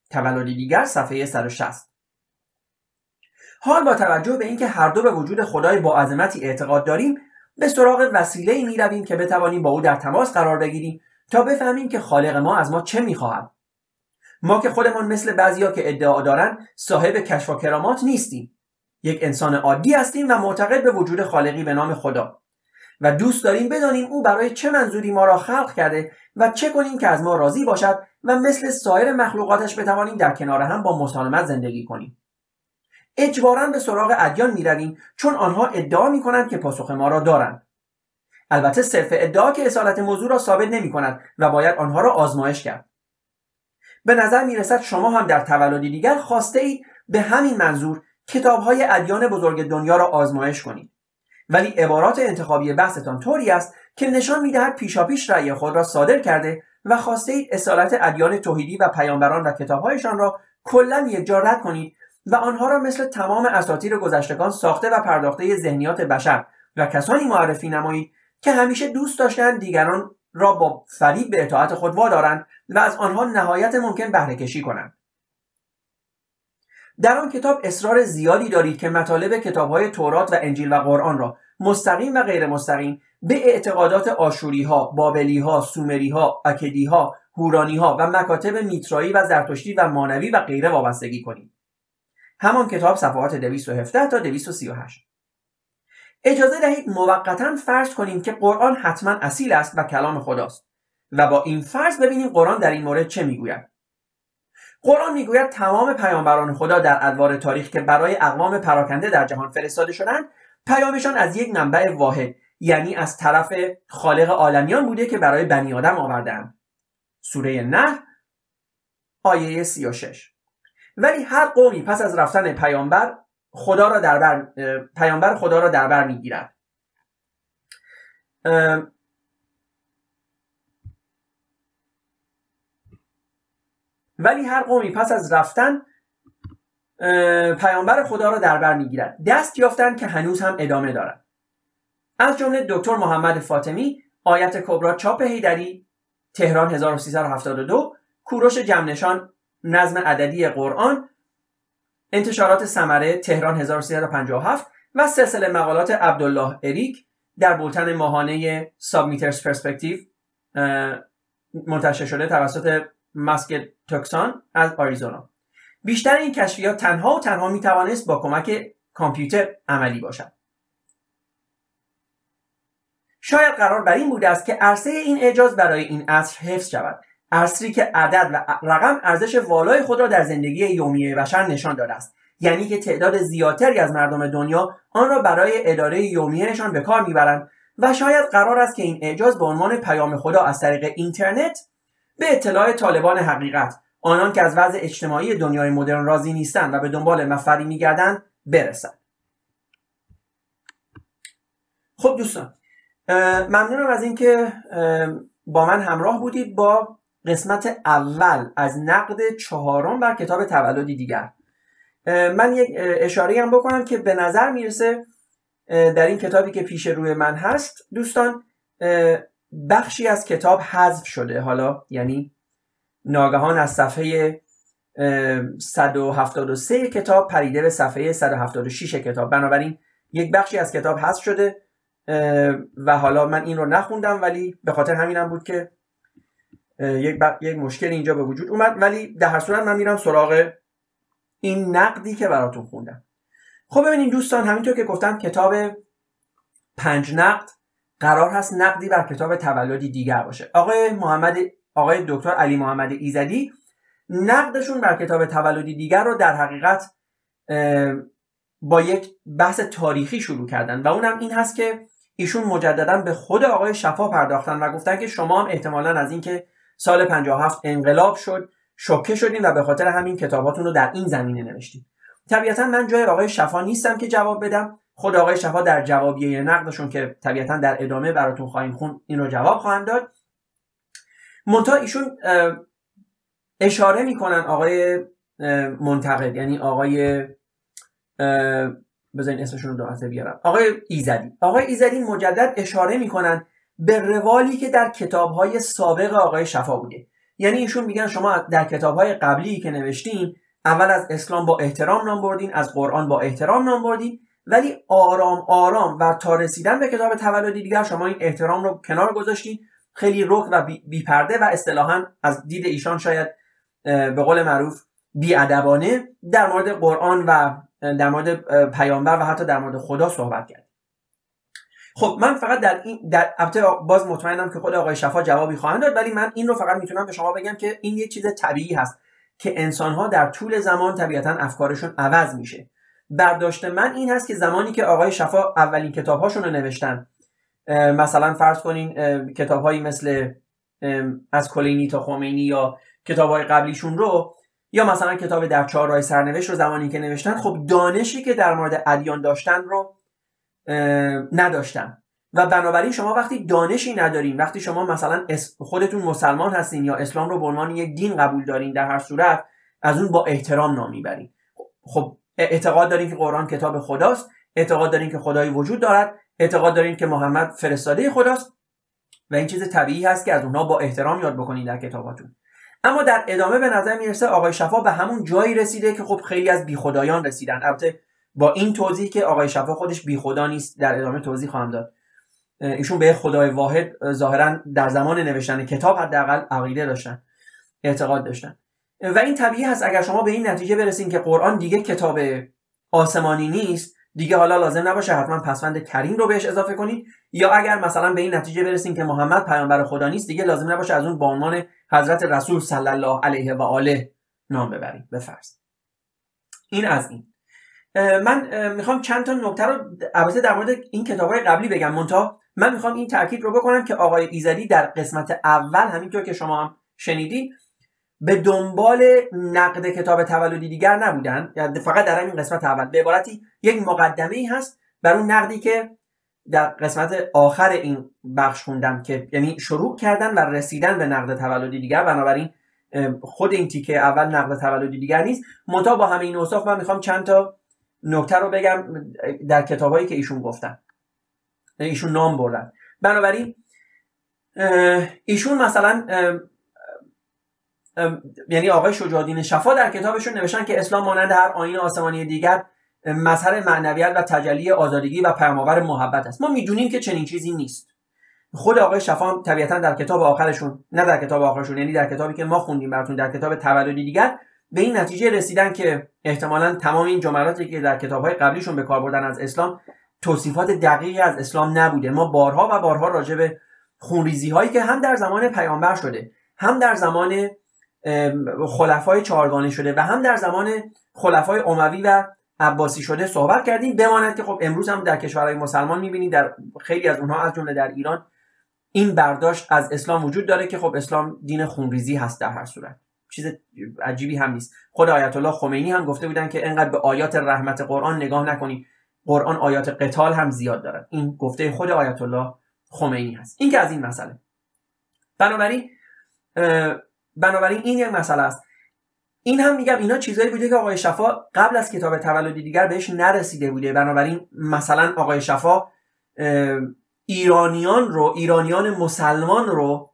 تولدی دیگر صفحه 160 حال با توجه به اینکه هر دو به وجود خدای با عظمتی اعتقاد داریم به سراغ وسیله ای می رویم که بتوانیم با او در تماس قرار بگیریم تا بفهمیم که خالق ما از ما چه می‌خواهد. ما که خودمان مثل بعضیا که ادعا دارند صاحب کشف و کرامات نیستیم. یک انسان عادی هستیم و معتقد به وجود خالقی به نام خدا. و دوست داریم بدانیم او برای چه منظوری ما را خلق کرده و چه کنیم که از ما راضی باشد و مثل سایر مخلوقاتش بتوانیم در کنار هم با مسالمت زندگی کنیم. اجبارا به سراغ ادیان می‌رویم چون آنها ادعا می‌کنند که پاسخ ما را دارند. البته صرف ادعا که اصالت موضوع را ثابت نمی کند و باید آنها را آزمایش کرد. به نظر می رسد شما هم در تولدی دیگر خواسته اید به همین منظور کتاب های ادیان بزرگ دنیا را آزمایش کنید. ولی عبارات انتخابی بحثتان طوری است که نشان می‌دهد پیشاپیش رأی خود را صادر کرده و خواسته اید اصالت ادیان توحیدی و پیامبران و کتابهایشان را کلا یکجا رد کنید و آنها را مثل تمام اساطیر گذشتگان ساخته و پرداخته ذهنیات بشر و کسانی معرفی نمایید که همیشه دوست داشتند دیگران را با فریب به اطاعت خود وادارند و از آنها نهایت ممکن بهره کشی کنند. در آن کتاب اصرار زیادی دارید که مطالب کتابهای تورات و انجیل و قرآن را مستقیم و غیر مستقیم به اعتقادات آشوری ها، بابلی ها، سومری ها، اکدی ها، هورانی ها و مکاتب میترایی و زرتشتی و مانوی و غیره وابستگی کنید. همان کتاب صفحات 217 تا 238 اجازه دهید موقتا فرض کنیم که قرآن حتما اصیل است و کلام خداست و با این فرض ببینیم قرآن در این مورد چه می‌گوید قرآن می‌گوید تمام پیامبران خدا در ادوار تاریخ که برای اقوام پراکنده در جهان فرستاده شدند پیامشان از یک منبع واحد یعنی از طرف خالق عالمیان بوده که برای بنی آدم آوردهاند. سوره نه آیه 36 ولی هر قومی پس از رفتن پیامبر خدا را در بر پیامبر خدا را در بر می‌گیرد. ولی هر قومی پس از رفتن پیامبر خدا را در بر می‌گیرد. دست یافتن که هنوز هم ادامه دارد. از جمله دکتر محمد فاطمی آیت کبرا چاپ هیدری تهران 1372 کوروش جمنشان نظم عددی قرآن انتشارات سمره تهران 1357 و سلسله مقالات عبدالله اریک در بولتن ماهانه سابمیترز پرسپکتیو منتشر شده توسط ماسک توکسان از آریزونا. بیشتر این کشفیات تنها و تنها می توانست با کمک کامپیوتر عملی باشد. شاید قرار بر این بوده است که عرصه این اعجاز برای این عصر حفظ شود. عصری که عدد و رقم ارزش والای خود را در زندگی یومیه بشر نشان داده است. یعنی که تعداد زیادتری از مردم دنیا آن را برای اداره یومیهشان به کار می‌برند و شاید قرار است که این اعجاز به عنوان پیام خدا از طریق اینترنت به اطلاع طالبان حقیقت. آنان که از وضع اجتماعی دنیای مدرن راضی نیستند و به دنبال مفری میگردند برسد خب دوستان ممنونم از اینکه با من همراه بودید با قسمت اول از نقد چهارم بر کتاب تولدی دیگر. من یک اشاره هم بکنم که به نظر می‌رسه در این کتابی که پیش روی من هست دوستان بخشی از کتاب حذف شده. حالا یعنی ناگهان از صفحه 173 کتاب پریده به صفحه 176 کتاب. بنابراین یک بخشی از کتاب حذف شده و حالا من این رو نخوندم ولی به خاطر همینم بود که یک, یک مشکل اینجا به وجود اومد. ولی در هر صورت من میرم سراغ این نقدی که براتون خوندم. خب ببینید دوستان همینطور که گفتم کتاب پنج نقد قرار هست نقدی بر کتاب تولدی دیگر باشه. آقای محمد آقای دکتر علی محمد ایزدی نقدشون بر کتاب تولدی دیگر رو در حقیقت با یک بحث تاریخی شروع کردن و اونم این هست که ایشون مجددا به خود آقای شفا پرداختن و گفتن که شما هم احتمالا از اینکه سال 57 انقلاب شد شوکه شدین و به خاطر همین کتاباتون رو در این زمینه نوشتین. طبیعتا من جای آقای شفا نیستم که جواب بدم. خود آقای شفا در جوابیه نقدشون که طبیعتا در ادامه براتون خواهیم خون این رو جواب خواهند داد. منتها ایشون اشاره می‌کنن آقای منتقد یعنی آقای بذارین اسمشون رو دو بیارم. آقای ایزدی. آقای ایزدی مجدد اشاره می‌کنن به روالی که در کتابهای سابق آقای شفا بوده. یعنی ایشون میگن شما در کتابهای قبلی که نوشتین اول از اسلام با احترام نام بردین از قرآن با احترام نام بردین ولی آرام آرام و تا رسیدن به کتاب تولدی دیگر شما این احترام رو کنار گذاشتین. خیلی رک و بیپرده و اصطلاحا از دید ایشان شاید به قول معروف بیادبانه در مورد قرآن و در مورد پیامبر و حتی در مورد خدا صحبت کرد. خب من فقط در این در البته باز مطمئنم که خود آقای شفا جوابی خواهند داد ولی من این رو فقط می‌تونم به شما بگم که این یک چیز طبیعی هست که انسان ها در طول زمان طبیعتا افکارشون عوض میشه. برداشت من این هست که زمانی که آقای شفا اولین کتابهاشون رو نوشتن مثلا فرض کنین کتابهایی مثل از کلینی تا خمینی یا کتابهای قبلیشون رو یا مثلا کتاب در چهار راه سرنوشت رو زمانی که نوشتن خب دانشی که در مورد ادیان داشتن رو نداشتن. و بنابراین شما وقتی دانشی ندارین وقتی شما مثلا خودتون مسلمان هستین یا اسلام رو به عنوان یک دین قبول دارین در هر صورت از اون با احترام نام می‌برین خب اعتقاد دارین که قرآن کتاب خداست. اعتقاد دارین که خدایی وجود دارد. اعتقاد دارین که محمد فرستاده خداست. و این چیز طبیعی هست که از اونها با احترام یاد بکنین در کتاباتون. اما در ادامه به نظر می‌رسه آقای شفا به همون جایی رسیده که خب خیلی از بیخدایان رسیدن. البته با این توضیح که آقای شفا خودش بیخدا نیست در ادامه توضیح خواهم داد. ایشون به خدای واحد ظاهرا در زمان نوشتن کتاب حداقل عقیده داشتن. اعتقاد داشتن. و این طبیعی هست اگر شما به این نتیجه برسین که قرآن دیگه کتاب آسمانی نیست دیگه حالا لازم نباشه حتما پسوند کریم رو بهش اضافه کنید یا اگر مثلا به این نتیجه برسین که محمد پیامبر خدا نیست دیگه لازم نباشه از اون به حضرت رسول صلی الله علیه و آله نام ببریم به فرض. این از این. من می‌خوام چند تا نکته رو البته در مورد این کتاب های قبلی بگم. مونتا من می‌خوام این تاکید رو بکنم که آقای ایزدی در قسمت اول همینطور که شما هم شنیدین به دنبال نقد کتاب تولدی دیگر نبودن. یعنی فقط در همین قسمت اول. به عبارتی یک مقدمه ای هست بر اون نقدی که در قسمت آخر این بخش خوندم که یعنی شروع کردن و رسیدن به نقد تولدی دیگر. بنابراین خود این تیکه اول نقد تولدی دیگر نیست. منتها با همه این اوصاف من می‌خوام چند تا نکته رو بگم در کتابایی که ایشون گفتن. ایشون نام بردن. بنابراین ایشون مثلا یعنی آقای شجاعالدین شفا در کتابشون نوشتن که اسلام مانند هر آین آسمانی دیگر مظهر معنویت و تجلی آزادگی و پیامآور محبت است. ما می‌دونیم که چنین چیزی نیست. خود آقای شفا طبیعتا در کتاب آخرشون نه در کتاب آخرشون یعنی در کتابی که ما خوندیم براتون در کتاب تولدی دیگر به این نتیجه رسیدن که احتمالا تمام این جملاتی که در کتابهای قبلیشون به کار بردن از اسلام توصیفات دقیقی از اسلام نبوده. ما بارها و بارها راجع به خونریزی هایی که هم در زمان پیامبر شده هم در زمان خلفای چهارگانه شده و هم در زمان خلفای اموی و عباسی شده صحبت کردیم. بماند که خب امروز هم در کشورهای مسلمان می‌بینید در خیلی از اونها از جمله در ایران این برداشت از اسلام وجود داره که خب اسلام دین خونریزی هست در هر صورت. چیز عجیبی هم نیست. خود آیت الله خمینی هم گفته بودن که انقدر به آیات رحمت قرآن نگاه نکنید قرآن آیات قتال هم زیاد داره. این گفته خود آیت الله خمینی هست. این که از این مسئله. بنابراین بنابراین این یک مسئله است. این هم میگم اینا چیزایی بوده که آقای شفا قبل از کتاب تولدی دیگر بهش نرسیده بوده. بنابراین مثلا آقای شفا ایرانیان رو ایرانیان مسلمان رو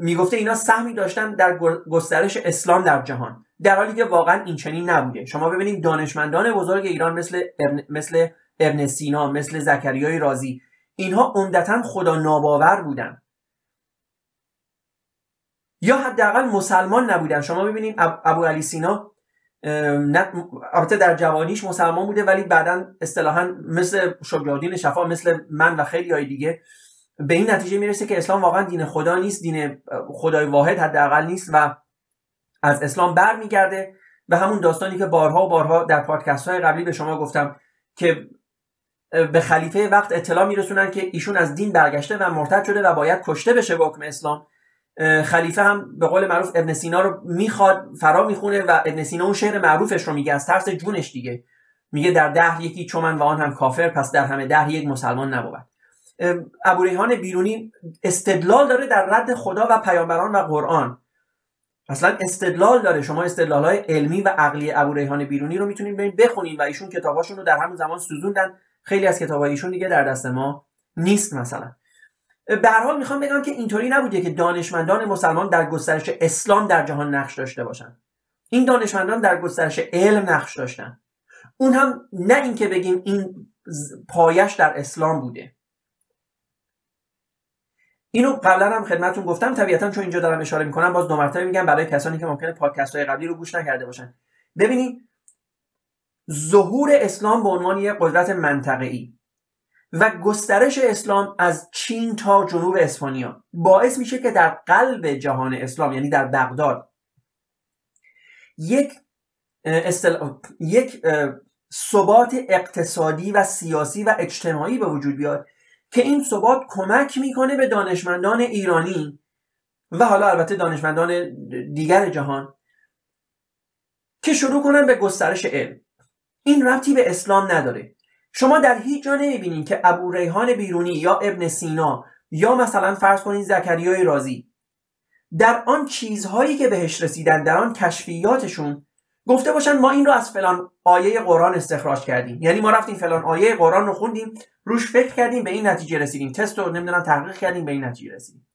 می‌گفته اینا سهمی داشتن در گسترش اسلام در جهان. در حالی که واقعا این چنین نبوده. شما ببینید دانشمندان بزرگ ایران مثل ابن, مثل ابن سینا مثل زکریای رازی اینها عمدتا خدا ناباور بودن. یا حداقل مسلمان نبودن. شما ببینید ابو علی سینا البته در جوانیش مسلمان بوده ولی بعدا اصطلاحا مثل شجاعالدین شفا مثل من و خیلی های دیگه به این نتیجه می‌رسه که اسلام واقعا دین خدا نیست دین خدای واحد حداقل نیست و از اسلام برمیگرده و همون داستانی که بارها و بارها در پادکست های قبلی به شما گفتم که به خلیفه وقت اطلاع میرسونن که ایشون از دین برگشته و مرتد شده و باید کشته بشه به حکم اسلام. خلیفه هم به قول معروف ابن سینا رو می‌خواد فرا می‌خونه و ابن سینا اون شعر معروفش رو میگه از ترس جونش دیگه. میگه در ده یکی چومن و آن هم کافر پس در همه ده یک مسلمان نبود. ابو ریحان بیرونی استدلال داره در رد خدا و پیامبران و قرآن. اصلا استدلال داره. شما استدلال های علمی و عقلی ابو ریحان بیرونی رو می‌تونید بخونید و ایشون کتاباشون رو در همون زمان سوزوندن. خیلی از کتاب ایشون دیگه در دست ما نیست مثلا. به حال می‌خوام بگم که اینطوری نبوده که دانشمندان مسلمان در گسترش اسلام در جهان نقش داشته باشن. این دانشمندان در گسترش علم نقش داشتن. اون هم نه اینکه بگیم این پایش در اسلام بوده. اینو قبلا هم خدمتتون گفتم طبیعتا چون اینجا دارم اشاره می‌کنم باز دو مرتبه میگم برای کسانی که ممکنه پادکست های قبلی رو گوش نکرده باشن. ببینید ظهور اسلام به عنوان یک قدرت منطقه‌ای. و گسترش اسلام از چین تا جنوب اسپانیا باعث میشه که در قلب جهان اسلام یعنی در بغداد یک. یک ثبات اقتصادی و سیاسی و اجتماعی به وجود بیاد که این ثبات کمک می‌کنه به دانشمندان ایرانی و حالا البته دانشمندان دیگر جهان که شروع کنن به گسترش علم این ربطی به اسلام نداره شما در هیچ جا نمی‌بینید که ابو ریحان بیرونی یا ابن سینا یا مثلا فرض کنید زکریای رازی در آن چیزهایی که بهش رسیدن در آن کشفیاتشون گفته باشن ما این رو از فلان آیه قرآن استخراج کردیم. یعنی ما رفتیم فلان آیه قرآن رو خوندیم روش فکر کردیم به این نتیجه رسیدیم. تست رو نمی‌دونم تحقیق کردیم به این نتیجه رسیدیم.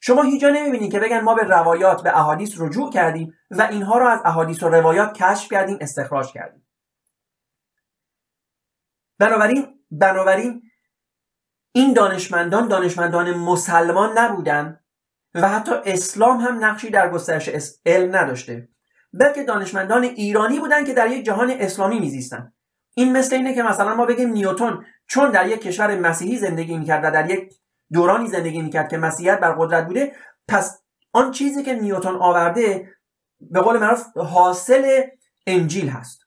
شما هیچ جا نمی‌بینید که بگن ما به روایات به احادیث رجوع کردیم و اینها رو از احادیث و روایات کشف کردیم استخراج کردیم. بنابراین بنابراین این دانشمندان دانشمندان مسلمان نبودن و حتی اسلام هم نقشی در گسترش علم نداشته. بلکه دانشمندان ایرانی بودن که در یک جهان اسلامی میزیستن. این مثل اینه که مثلا ما بگیم نیوتون چون در یک کشور مسیحی زندگی می‌کرد و در یک دورانی زندگی می‌کرد که مسیحیت بر قدرت بوده پس آن چیزی که نیوتون آورده به قول معروف حاصل انجیل هست.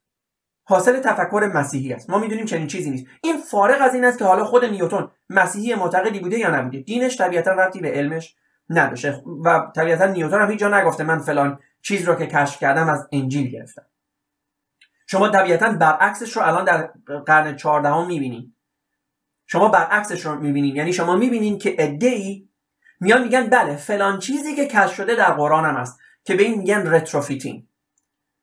حاصل تفکر مسیحی است. ما می‌دونیم چنین چیزی نیست. این فارغ از این است که حالا خود نیوتن مسیحی معتقدی بوده یا نبوده. دینش طبیعتا ربطی به علمش نداشته. و طبیعتا نیوتن هم هیچ جا نگفته من فلان چیز رو که کشف کردم از انجیل گرفتم. شما طبیعتا برعکسش رو الان در قرن 14 هم می‌بینید شما برعکسش رو می‌بینید یعنی شما می‌بینید که ادعی میان میگن بله فلان چیزی که کشف شده در قرآن هم هست که به این میگن رتروفیتینگ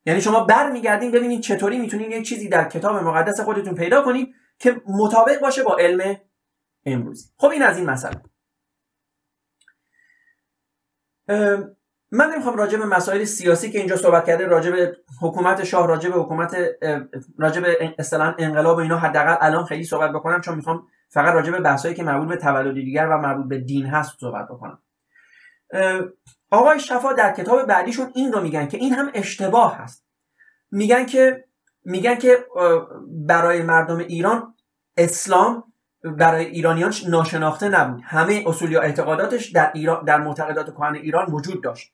یعنی شما برمیگردین ببینید چطوری می‌تونید یک چیزی در کتاب مقدس خودتون پیدا کنید که مطابق باشه با علم امروزی. خب این از این مسئله. من نمی‌خوام راجع به مسائل سیاسی که اینجا صحبت کرده راجع به حکومت شاه راجع به حکومت راجع به انقلاب و اینا حداقل الان خیلی صحبت بکنم چون می‌خوام فقط راجع به بحثایی که مربوط به تولد دیگر و مربوط به دین هست صحبت بکنم. آقای شفا در کتاب بعدیشون این رو میگن که این هم اشتباه هست. میگن که میگن که برای مردم ایران اسلام برای ایرانیان ناشناخته نبود. همه اصول یا اعتقاداتش در ایران در معتقدات کهن ایران وجود داشت.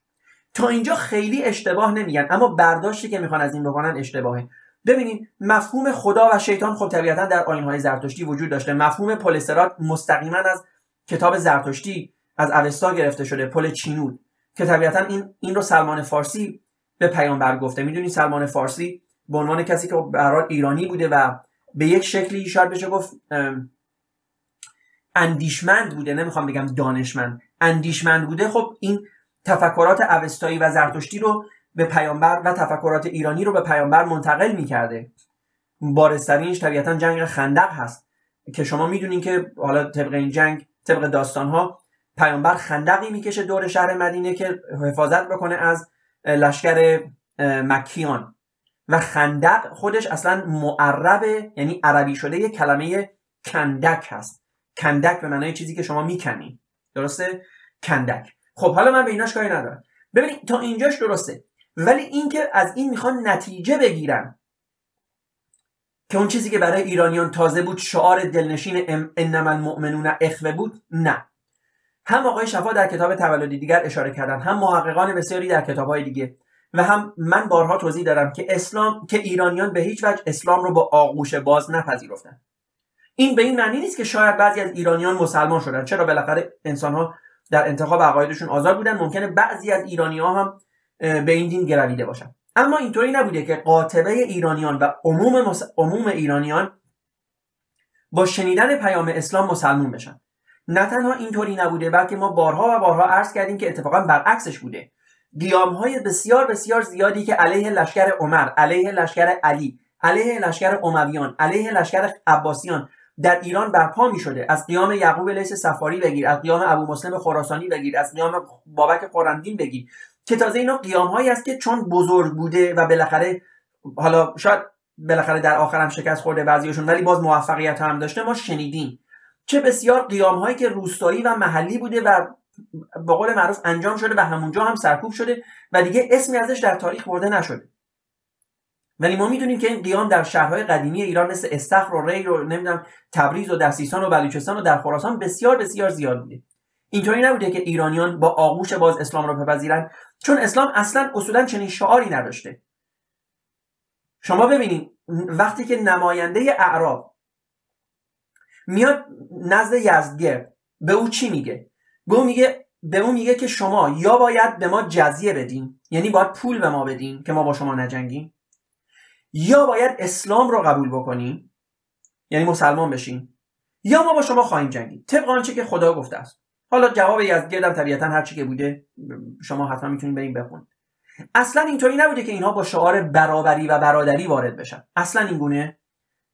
تا اینجا خیلی اشتباه نمیگن اما برداشتی که می‌خوان از این بکنن اشتباهه. ببینید مفهوم خدا و شیطان خب طبیعتا در آینهای زرتشتی وجود داشته. مفهوم پولسترات مستقیما از کتاب زرتشتی از اوستا گرفته شده پل چینود. که طبیعتا این این رو سلمان فارسی به پیامبر گفته. می‌دونید سلمان فارسی به عنوان کسی که برای ایرانی بوده و به یک شکلی شاید بشه گفت اندیشمند بوده. نمی‌خوام بگم دانشمند اندیشمند بوده. خب این تفکرات اوستایی و زرتشتی رو به پیامبر و تفکرات ایرانی رو به پیامبر منتقل می‌کرده. بارسترینش طبیعتا جنگ خندق هست که شما می‌دونین که حالا طبق این جنگ طبق داستان ها پیامبر خندقی می‌کشه دور شهر مدینه که حفاظت بکنه از لشکر مکیان. و خندق خودش اصلا معربه یعنی عربی شده یه کلمه کندک هست. کندک به معنای چیزی که شما می‌کنین درسته؟ کندک. خب حالا من به ایناش کاری ندارم. ببینید تا اینجاش درسته. ولی اینکه از این می‌خوان نتیجه بگیرن که اون چیزی که برای ایرانیان تازه بود شعار دلنشین انما المؤمنون اخوه بود نه. هم آقای شفا در کتاب تولدی دیگر اشاره کردن هم محققان بسیاری در کتابهای دیگه و هم من بارها توضیح دادم که اسلام که ایرانیان به هیچ وجه اسلام رو با آغوش باز نپذیرفتن. این به این معنی نیست که شاید بعضی از ایرانیان مسلمان شدن چرا بالاخره انسان ها در انتخاب عقایدشون آزاد بودن؟ ممکنه بعضی از ایرانی ها هم به این دین گرویده باشن. اما اینطوری نبوده که قاطبه ایرانیان و عموم, عموم ایرانیان با شنیدن پیام اسلام مسلمون بشن. نه تنها اینطوری نبوده بلکه ما بارها و بارها عرض کردیم که اتفاقا برعکسش بوده. قیام های بسیار بسیار زیادی که علیه لشکر عمر علیه لشکر علی علیه لشکر امویان علیه لشکر عباسیان در ایران برپا می شده از قیام یعقوب لیس سفاری بگیر از قیام ابو مسلم خراسانی بگیر از قیام بابک قرندین بگیر که تازه اینا قیام هایی است که چون بزرگ بوده و بالاخره حالا شاید بالاخره در آخر هم شکست خورده بعضیشون ولی باز موفقیت هم داشته ما شنیدیم. چه بسیار قیام هایی که روستایی و محلی بوده و به قول معروف انجام شده و همونجا هم سرکوب شده و دیگه اسمی ازش در تاریخ برده نشده. ولی ما می‌دونیم که این قیام در شهرهای قدیمی ایران مثل استخر و ری رو نمی‌دونم تبریز و در سیستان و بلوچستان و در خراسان بسیار بسیار زیاد بوده. اینطوری نبوده که ایرانیان با آغوش باز اسلام را بپذیرند چون اسلام اصلا اصولا چنین شعاری نداشته. شما ببینید وقتی که نماینده اعراب میاد نزد یزدگرد به او چی میگه؟ به او میگه به او میگه که شما یا باید به ما جزیه بدین. یعنی باید پول به ما بدین که ما با شما نجنگیم. یا باید اسلام رو قبول بکنیم یعنی مسلمان بشیم یا ما با شما خواهیم جنگید. طبق آنچه که خدا گفته است. حالا جواب یزدگردم طبیعتا هر چی که بوده شما حتما می‌تونید بریم بخونید. اصلا اینطوری نبوده که اینها با شعار برابری و برادری وارد بشن. اصلا این گونه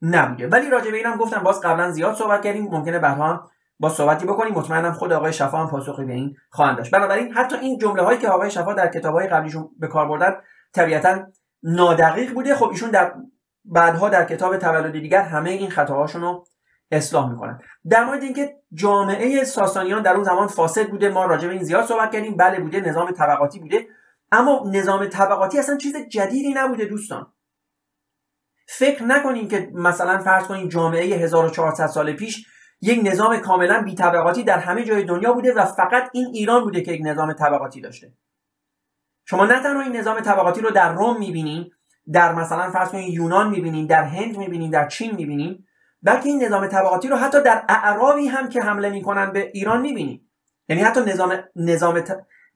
نبوده. ولی راجع به اینم گفتم باز قبلا زیاد صحبت کردیم. ممکنه بعدها هم با صحبتی بکنیم. مطمئنم خود آقای شفا هم پاسخی به این خواهند داشت. بنابراین حتی این جمله هایی که آقای شفا در کتاب های قبلیشون به کار بردن طبیعتا نادقیق بوده. خب ایشون در بعدها در کتاب تولدی دیگر همه این خطاهاشون رو اصلاح می‌کنن. در مورد اینکه جامعه ساسانیان در اون زمان فاسد بوده ما راجع به این زیاد صحبت کردیم. بله بوده. نظام طبقاتی بوده. اما نظام طبقاتی اصلا چیز جدیدی نبوده دوستان. فکر نکنین که مثلا فرض کنین جامعه 1400 سال پیش یک نظام کاملا بی طبقاتی در همه جای دنیا بوده و فقط این ایران بوده که یک نظام طبقاتی داشته. شما نه تنها این نظام طبقاتی رو در روم می‌بینین در مثلا فرض کنین یونان می‌بینین در هند می‌بینین در چین می‌بینین بلکه این نظام طبقاتی رو حتی در اعرابی هم که حمله می‌کنن به ایران می‌بینیم یعنی حتی نظام نظام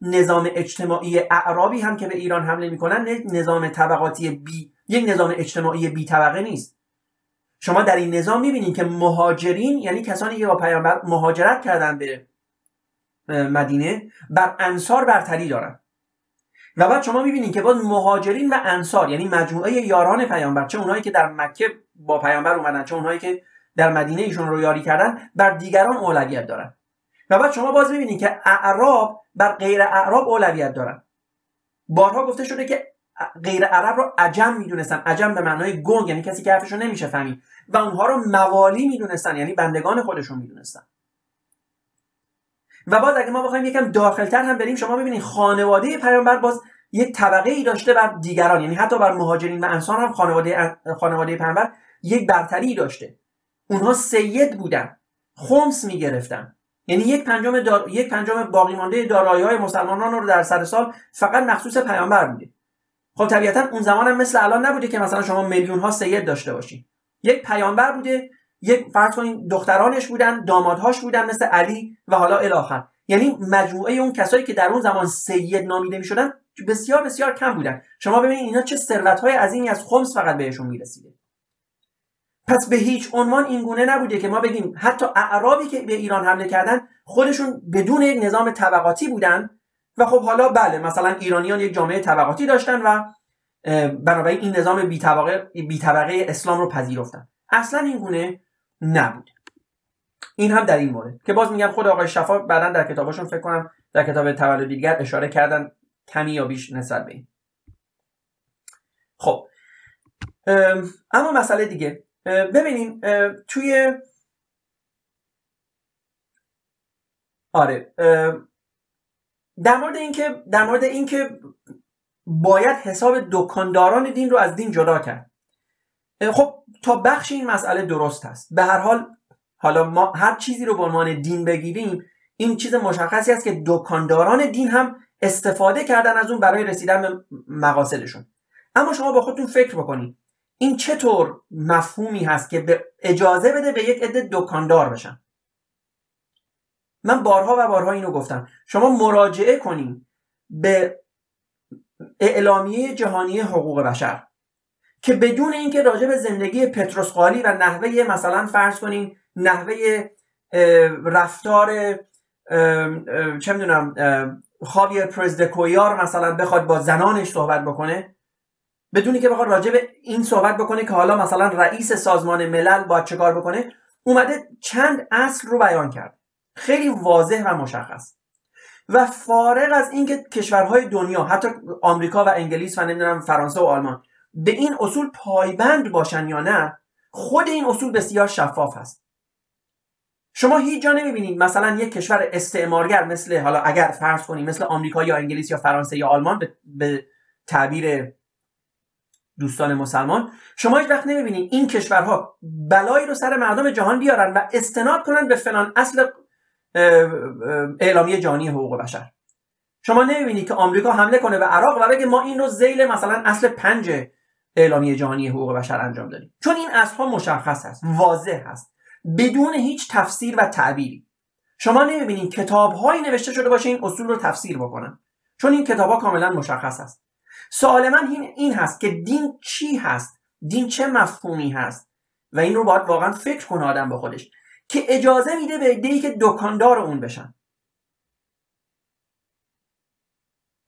نظام اجتماعی اعرابی هم که به ایران حمله می‌کنن نظام طبقاتی بی یک نظام اجتماعی بی طبقه نیست. شما در این نظام می‌بینید که مهاجرین یعنی کسانی که با پیامبر مهاجرت کردن به مدینه بر انصار برتری دارن. و بعد شما می‌بینید که باز مهاجرین و انصار یعنی مجموعه یاران پیامبر چه اونایی که در مکه با پیامبر اومدن چه اونایی که در مدینه ایشون رو یاری کردن بر دیگران اولویت دارن. و بعد شما باز می‌بینید که اعراب بر غیر اعراب اولویت دارن. بارها گفته شده که غیر عرب رو عجم می‌دونستن. عجم به معنای گنگ یعنی کسی که حرفشو نمیشه فهمید. و اونها رو موالی می‌دونستن یعنی بندگان خودشون می‌دونستن. و باز اگه ما بخوایم یکم داخلتر هم بریم شما ببینید خانواده پیامبر باز یک طبقه ای داشته بر دیگران یعنی حتی بر مهاجرین و انصار هم خانواده خانواده پیامبر یک برتری داشته. اونها سید بودن خمس می‌گرفتن. یعنی یک پنجم دار... یک پنجم باقی مانده دارایی های مسلمانان رو در سر سال فقط مخصوص پیامبر بوده خب طبیعتا اون زمان هم مثل الان نبوده که مثلا شما میلیون ها سید داشته باشین. یک پیامبر بوده یک فرض کنین دخترانش بودن دامادهاش بودن مثل علی و حالا الاخر یعنی مجموعه اون کسایی که در اون زمان سید نامیده می‌شدن بسیار بسیار کم بودن. شما ببینید اینا چه ثروت های عظیمی از خمس فقط بهشون می‌رسیده. پس به هیچ عنوان این گونه نبوده که ما بگیم حتی اعرابی که به ایران حمله کردن خودشون بدون یک نظام طبقاتی بودن و خب حالا بله مثلا ایرانیان یک جامعه طبقاتی داشتن و بنابراین این نظام بی طبقه, بی طبقه اسلام رو پذیرفتن. اصلا این گونه نبود. این هم در این مورد که باز میگم خود آقای شفا بعدا در کتابشون فکر کنم در کتاب تولد دیگر اشاره کردن کمی یا بیش نسبت به این. خب اما مسئله دیگه. ببینین توی آره در مورد اینکه در مورد اینکه باید حساب دکانداران دین رو از دین جدا کرد. خب تا بخش این مسئله درست هست به هر حال حالا ما هر چیزی رو به عنوان دین بگیریم این چیز مشخصی است که دکانداران دین هم استفاده کردن از اون برای رسیدن به مقاصدشون. اما شما با خودتون فکر بکنید. این چطور مفهومی هست که به اجازه بده به یک عده دکاندار بشن؟ من بارها و بارها اینو گفتم. شما مراجعه کنین به اعلامیه جهانی حقوق بشر که بدون اینکه راجع به زندگی پتروس قالی و نحوه مثلا فرض کنین نحوه رفتار چه می‌دونم خاویر پرزدکویار مثلا بخواد با زنانش صحبت بکنه بدونی که بخواد راجع به این صحبت بکنه که حالا مثلا رئیس سازمان ملل باید چه کار بکنه اومده چند اصل رو بیان کرد. خیلی واضح و مشخص. و فارغ از اینکه کشورهای دنیا حتی آمریکا و انگلیس و نمی‌دونم فرانسه و آلمان به این اصول پایبند باشن یا نه خود این اصول بسیار شفاف هست شما هیچ جا نمی‌بینید مثلا یک کشور استعمارگر مثل حالا اگر فرض کنید مثل آمریکا یا انگلیس یا فرانسه یا آلمان به, به تعبیر دوستان مسلمان شما هیچ وقت نمی‌بینید این کشورها بلایی رو سر مردم جهان بیارن و استناد کنن به فلان اصل اعلامیه جهانی حقوق بشر. شما نمی‌بینید که آمریکا حمله کنه به عراق و بگه ما این رو زیل مثلا اصل پنج اعلامیه جهانی حقوق بشر انجام دادیم. چون این اصلها مشخص هست واضح هست بدون هیچ تفسیر و تعبیری. شما نمی‌بینید کتابهایی نوشته شده باشه این اصول رو تفسیر بکنن. چون این کتابها کاملا مشخص هست. سوال من این هست که دین چی هست؟ دین چه مفهومی هست؟ و این رو باید واقعا فکر کنه آدم به خودش که اجازه میده به عده‌ای که دکاندار اون بشن.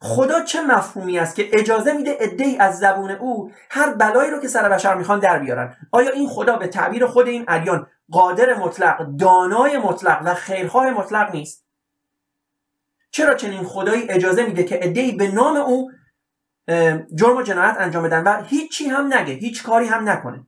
خدا چه مفهومی است که اجازه میده عدهای از زبون او هر بلایی رو که سر بشر می‌خوان در بیارن؟ آیا این خدا به تعبیر خود این ادیان قادر مطلق دانای مطلق و خیرخواه مطلق نیست؟ چرا چنین خدایی اجازه میده که عدهای به نام او جرم و جنایت انجام بدن و هیچی هم نگه هیچ کاری هم نکنه.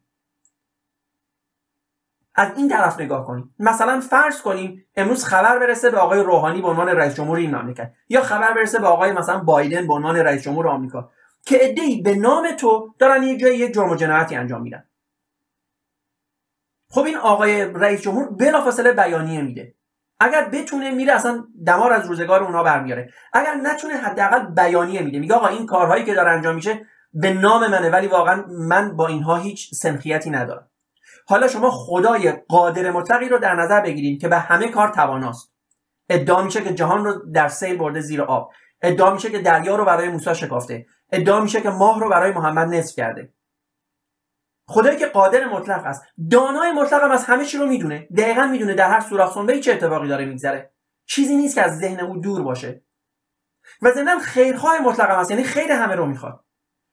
از این طرف نگاه کنیم. مثلا فرض کنیم امروز خبر برسه به آقای روحانی به عنوان رئیس جمهور این مملکت یا خبر برسه به آقای مثلا بایدن به عنوان رئیس جمهور آمریکا. که ادعی به نام تو دارن یه جایی یک جرم و جنایتی انجام میدن. خب این آقای رئیس جمهور بلافاصله بیانیه میده. اگر بتونه میره اصلا دمار از روزگار اونها برمیاره. اگر نتونه حداقل بیانیه میده. میگه آقا این کارهایی که داره انجام میشه به نام منه ولی واقعا من با اینها هیچ سنخیتی ندارم. حالا شما خدای قادر مطلقی رو در نظر بگیرید که به همه کار تواناست. ادعا میشه که جهان رو در سیل برده زیر آب. ادعا میشه که دریا رو برای موسی شکافته. ادعا میشه که ماه رو برای محمد نصف کرده. خدایی که قادر مطلق است. دانای مطلق هم از همه چی رو می‌دونه. دقیقا می‌دونه در هر سوراخ سنبه چه اتفاقی داره میگذره. چیزی نیست که از ذهن او دور باشه. و ضمن خیرهای مطلق هم هست. یعنی خیر همه رو می‌خواد.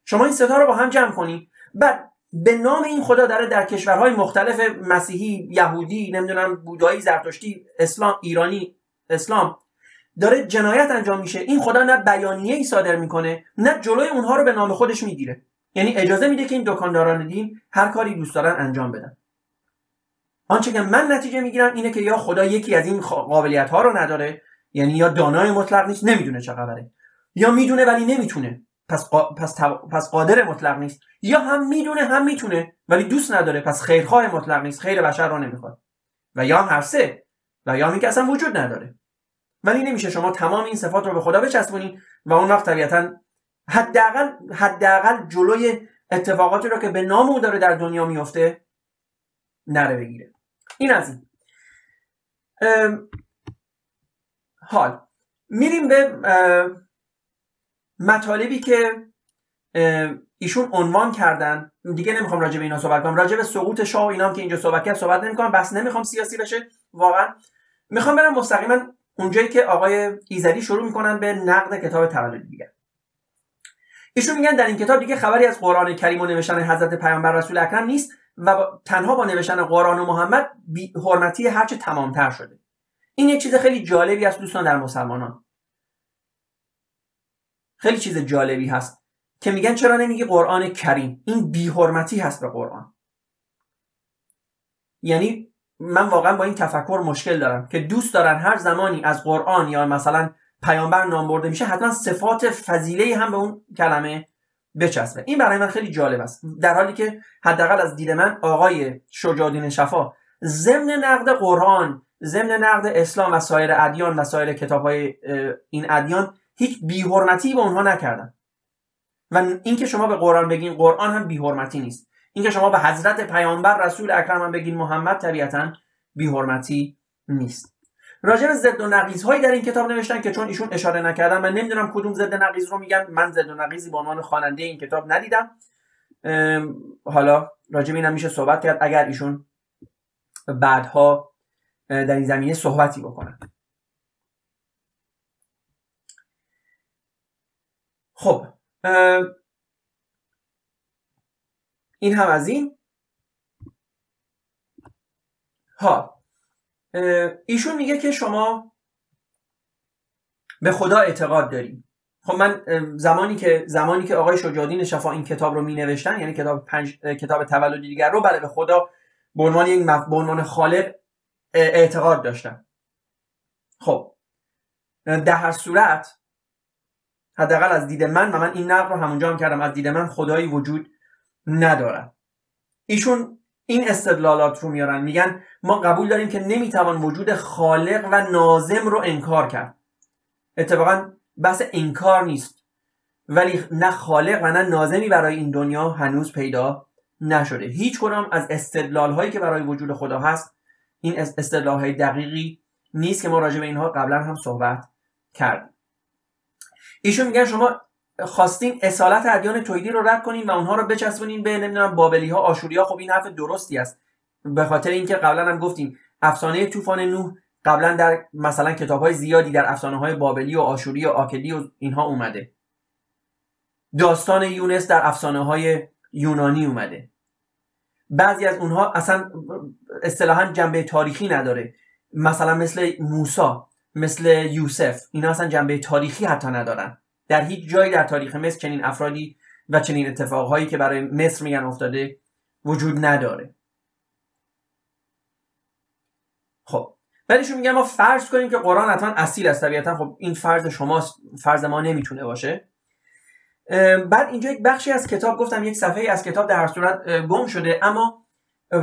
شما این ستا رو با هم جمع کنید بعد به نام این خدا داره در کشورهای مختلف مسیحی یهودی نمی‌دونم بودایی زرتشتی اسلام ایرانی اسلام داره جنایت انجام میشه. این خدا نه بیانیه ای صادر می‌کنه نه جلوی اونها رو به نام خودش می‌گیره. یعنی اجازه میده که این دکانداران دین هر کاری دوست دارن انجام بدن. آنچه که من نتیجه می‌گیرم اینه که یا خدا یکی از این قابلیت ها رو نداره یعنی یا دانای مطلق نیست نمی‌دونه چه خبره. یا می‌دونه ولی نمی‌تونه پس, پس, پس قادر مطلق نیست. یا هم می‌دونه هم می‌تونه ولی دوست نداره پس خیرخواه مطلق نیست خیر بشر رو نمی‌خواد. و یا هر سه و یا که اصلا وجود نداره. ولی نمیشه شما تمام این صفات رو به خدا بچسبونید و اون وقت طبیعتا حداقل حداقل جلوی اتفاقاتی رو که به نام او داره در دنیا میفته نره بگیره. این از این. حال. میریم به مطالبی که ایشون عنوان کردن. دیگه نمی‌خوام راجع به اینا صحبت کنم. راجع به سقوط شاه و اینام که اینجا صحبت کرد صحبت نمی‌کنم. بس نمی‌خوام سیاسی بشه. واقعا. می‌خوام برم مستقیما اونجایی که آقای ایزدی شروع می‌کنن به نقد کتاب تولد دیگه ایشون میگن در این کتاب دیگه خبری از قرآن کریم و نوشتن حضرت پیامبر رسول اکرم نیست و تنها با نوشتن قرآن و محمد حرمتی هرچه تمامتر شده. این یک چیز خیلی جالبی است دوستان در مسلمانان. خیلی چیز جالبی هست که میگن چرا نمیگی قرآن کریم؟ این بیحرمتی هست به قرآن. یعنی من واقعا با این تفکر مشکل دارم که دوست دارن هر زمانی از قرآن یا مثلا پیامبر نام برده میشه حتما صفات فضیله هم به اون کلمه بچسبه. این برای من خیلی جالب است. در حالی که حداقل از دید من آقای شجاعالدین شفا ضمن نقد قرآن ضمن نقد اسلام و سایر ادیان و سایر کتاب های این ادیان هیچ بیحرمتی به اونها نکردن. و اینکه شما به قرآن بگین قرآن هم بیحرمتی نیست. اینکه شما به حضرت پیامبر رسول اکرم هم بگین محمد طبیعتا بیحرمتی نیست. راجع به ضد و نقیض هایی در این کتاب نوشتن که چون ایشون اشاره نکردن من نمی‌دونم کدوم ضد نقیض رو میگن. من ضد و نقیضی به عنوان خواننده این کتاب ندیدم. حالا راجع به اینم میشه صحبت کرد. اگر ایشون بعدها در این زمینه صحبتی بکنن. خب این هم از این. ها ایشون میگه که شما به خدا اعتقاد داریم. خب من زمانی که زمانی که آقای شجادین شفا این کتاب رو می نوشتن یعنی کتاب پنج، کتاب تولدی دیگر رو بله به خدا به عنوان یک به عنوان خالق اعتقاد داشتن خب در هر صورت حداقل از دید من و من این نقل رو همونجا هم کردم از دید من خدایی وجود ندارد. ایشون این استدلالات رو میارن میگن ما قبول داریم که نمی‌توان وجود خالق و نازم رو انکار کرد. اتفاقا بحث انکار نیست. ولی نه خالق و نه نازمی برای این دنیا هنوز پیدا نشده. هیچ کدام از استدلال هایی که برای وجود خدا هست این استدلال های دقیقی نیست که ما راجع به اینها قبلا هم صحبت کردیم. ایشون میگن شما خواستین اصالت ادیان تویدی رو رد کنین و اونها رو بچسبونین به نمی‌دونم بابلی ها آشوری ها خب این حرف درستی است. به خاطر اینکه قبلا هم گفتیم افسانه طوفان نوح قبلا در مثلا کتاب های زیادی در افسانه های بابلی و آشوری و آکدی و اینها اومده. داستان یونس در افسانه های یونانی اومده. بعضی از اونها اصلا اصطلاحا جنبه تاریخی نداره. مثلا مثل موسا مثل یوسف اینا اصلا جنبه تاریخی حتی ندارن. در هیچ جایی در تاریخ مصر چنین افرادی و چنین اتفاقهایی که برای مصر میگن افتاده وجود نداره. خب ولیشون میگن ما فرض کنیم که قرآن حتما اصیل است. طبیعتا خب این فرض شماست فرض ما نمی‌تونه باشه. بعد اینجا یک بخشی از کتاب گفتم یک صفحه از کتاب در هر صورت گم شده. اما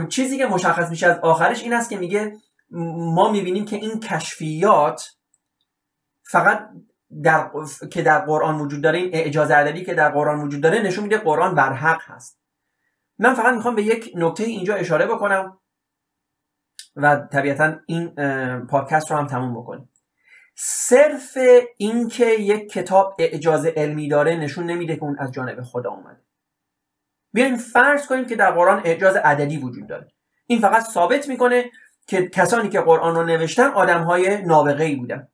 چیزی که مشخص میشه از آخرش این است که میگه ما می‌بینیم که این کشفیات فقط در که در قرآن وجود داره این اعجاز عددی که در قرآن وجود داره نشون میده قرآن برحق هست. من فقط می‌خوام به یک نکته اینجا اشاره بکنم و طبیعتا این پادکست رو هم تموم بکنیم. صرف اینکه یک کتاب اعجاز علمی داره نشون نمیده که اون از جانب خدا اومده. بیاین فرض کنیم که در قرآن اعجاز عددی وجود داره. این فقط ثابت می‌کنه که کسانی که قرآن رو نوشتن آدم های نابغه ای بودن.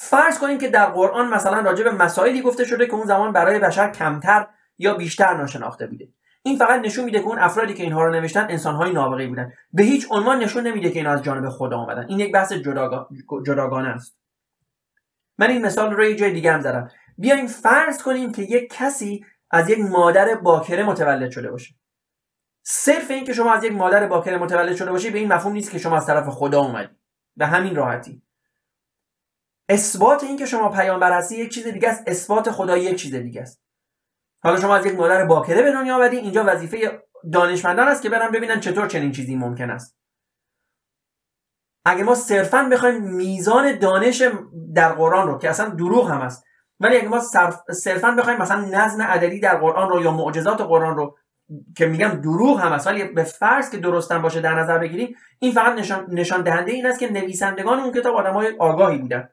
فرض کنیم که در قرآن مثلا راجع به مسائلی گفته شده که اون زمان برای بشر کمتر یا بیشتر ناشناخته بوده. این فقط نشون میده که اون افرادی که اینها رو نوشتن انسانهای نابغه بودن. به هیچ عنوان نشون نمیده که اینا از جانب خدا آمدن این یک بحث جداگانه است. من این مثال رو یه جای دیگه هم دارم. بیایم فرض کنیم که یک کسی از یک مادر باکره متولد شده باشه. صرف این که شما از یک مادر باکره متولد شده باشی به این مفهوم نیست که شما از طرف خدا اومدی. به همین راحتی. اثبات این که شما پیامبر هستی یک چیز دیگه است اثبات خدا یک چیز دیگه است. حالا شما از یک مادر باکره به دنیا آمدی اینجا وظیفه دانشمندان است که برن ببینن چطور چنین چیزی ممکن است. اگه ما صرفا بخوایم میزان دانش در قرآن رو که اصلا دروغ هم است ولی اگه ما صرفا بخوایم مثلا نظم عددی در قرآن رو یا معجزات قرآن رو که میگم دروغ هم است ولی به فرض که درستن باشه در نظر بگیریم این فقط نشان, نشان دهنده این است که نویسندگان اون کتاب آدمای آگاهی بودن.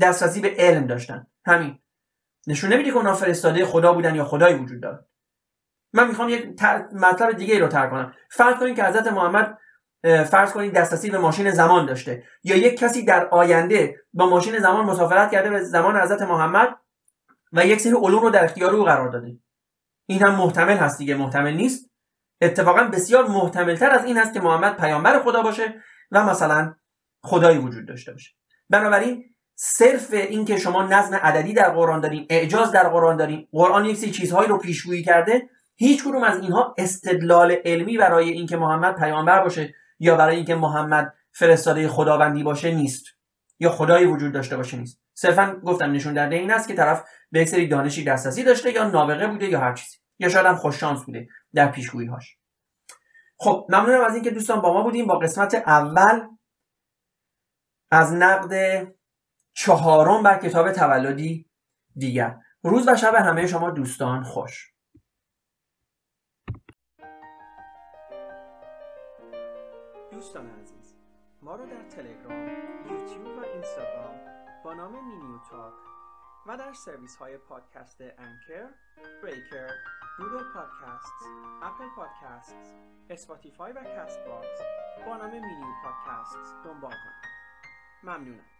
دسترسی به علم داشتن. همین. نشون نمیده که اونا فرستاده خدا بودن یا خدایی وجود داره من می‌خوام یک مطلب دیگه رو تر کنم. فرض کنید که حضرت محمد فرض کنید دسترسی به ماشین زمان داشته. یا یک کسی در آینده با ماشین زمان مسافرت کرده به زمان حضرت محمد و یک سری علوم رو در اختیار او قرار داده. این هم محتمل هست دیگه. محتمل نیست. اتفاقا بسیار محتمل تر از این هست که محمد پیامبر خدا باشه و مثلا خدایی وجود داشته باشه. بنابراین صرف این که شما نظم عددی در قرآن دارین اعجاز در قرآن دارین قرآن یک چیزهایی رو پیشگویی کرده هیچ کدوم از اینها استدلال علمی برای اینکه محمد پیامبر باشه یا برای اینکه محمد فرستاده خداوندی باشه نیست یا خدایی وجود داشته باشه نیست. صرفا گفتم نشون دهنده این است که طرف به سری دانشی دسترسی داشته یا نابغه بوده یا هر چیزی یا شاید هم خوش شانس بوده در پیشگویی هاش خب ممنونم از اینکه دوستان با ما بودیم با قسمت اول از نقد چهارم بر کتاب تولدی دیگر روز و شب همه شما دوستان خوش دوستان عزیز ما رو در تلگرام، یوتیوب و اینستاگرام با نام مینیو تاک و در سرویس های پادکست Anchor، Breaker، Google Podcast، Apple Podcast، Spotify و Castbox با نام مینیو پادکست دنبال کنید. ممنونم.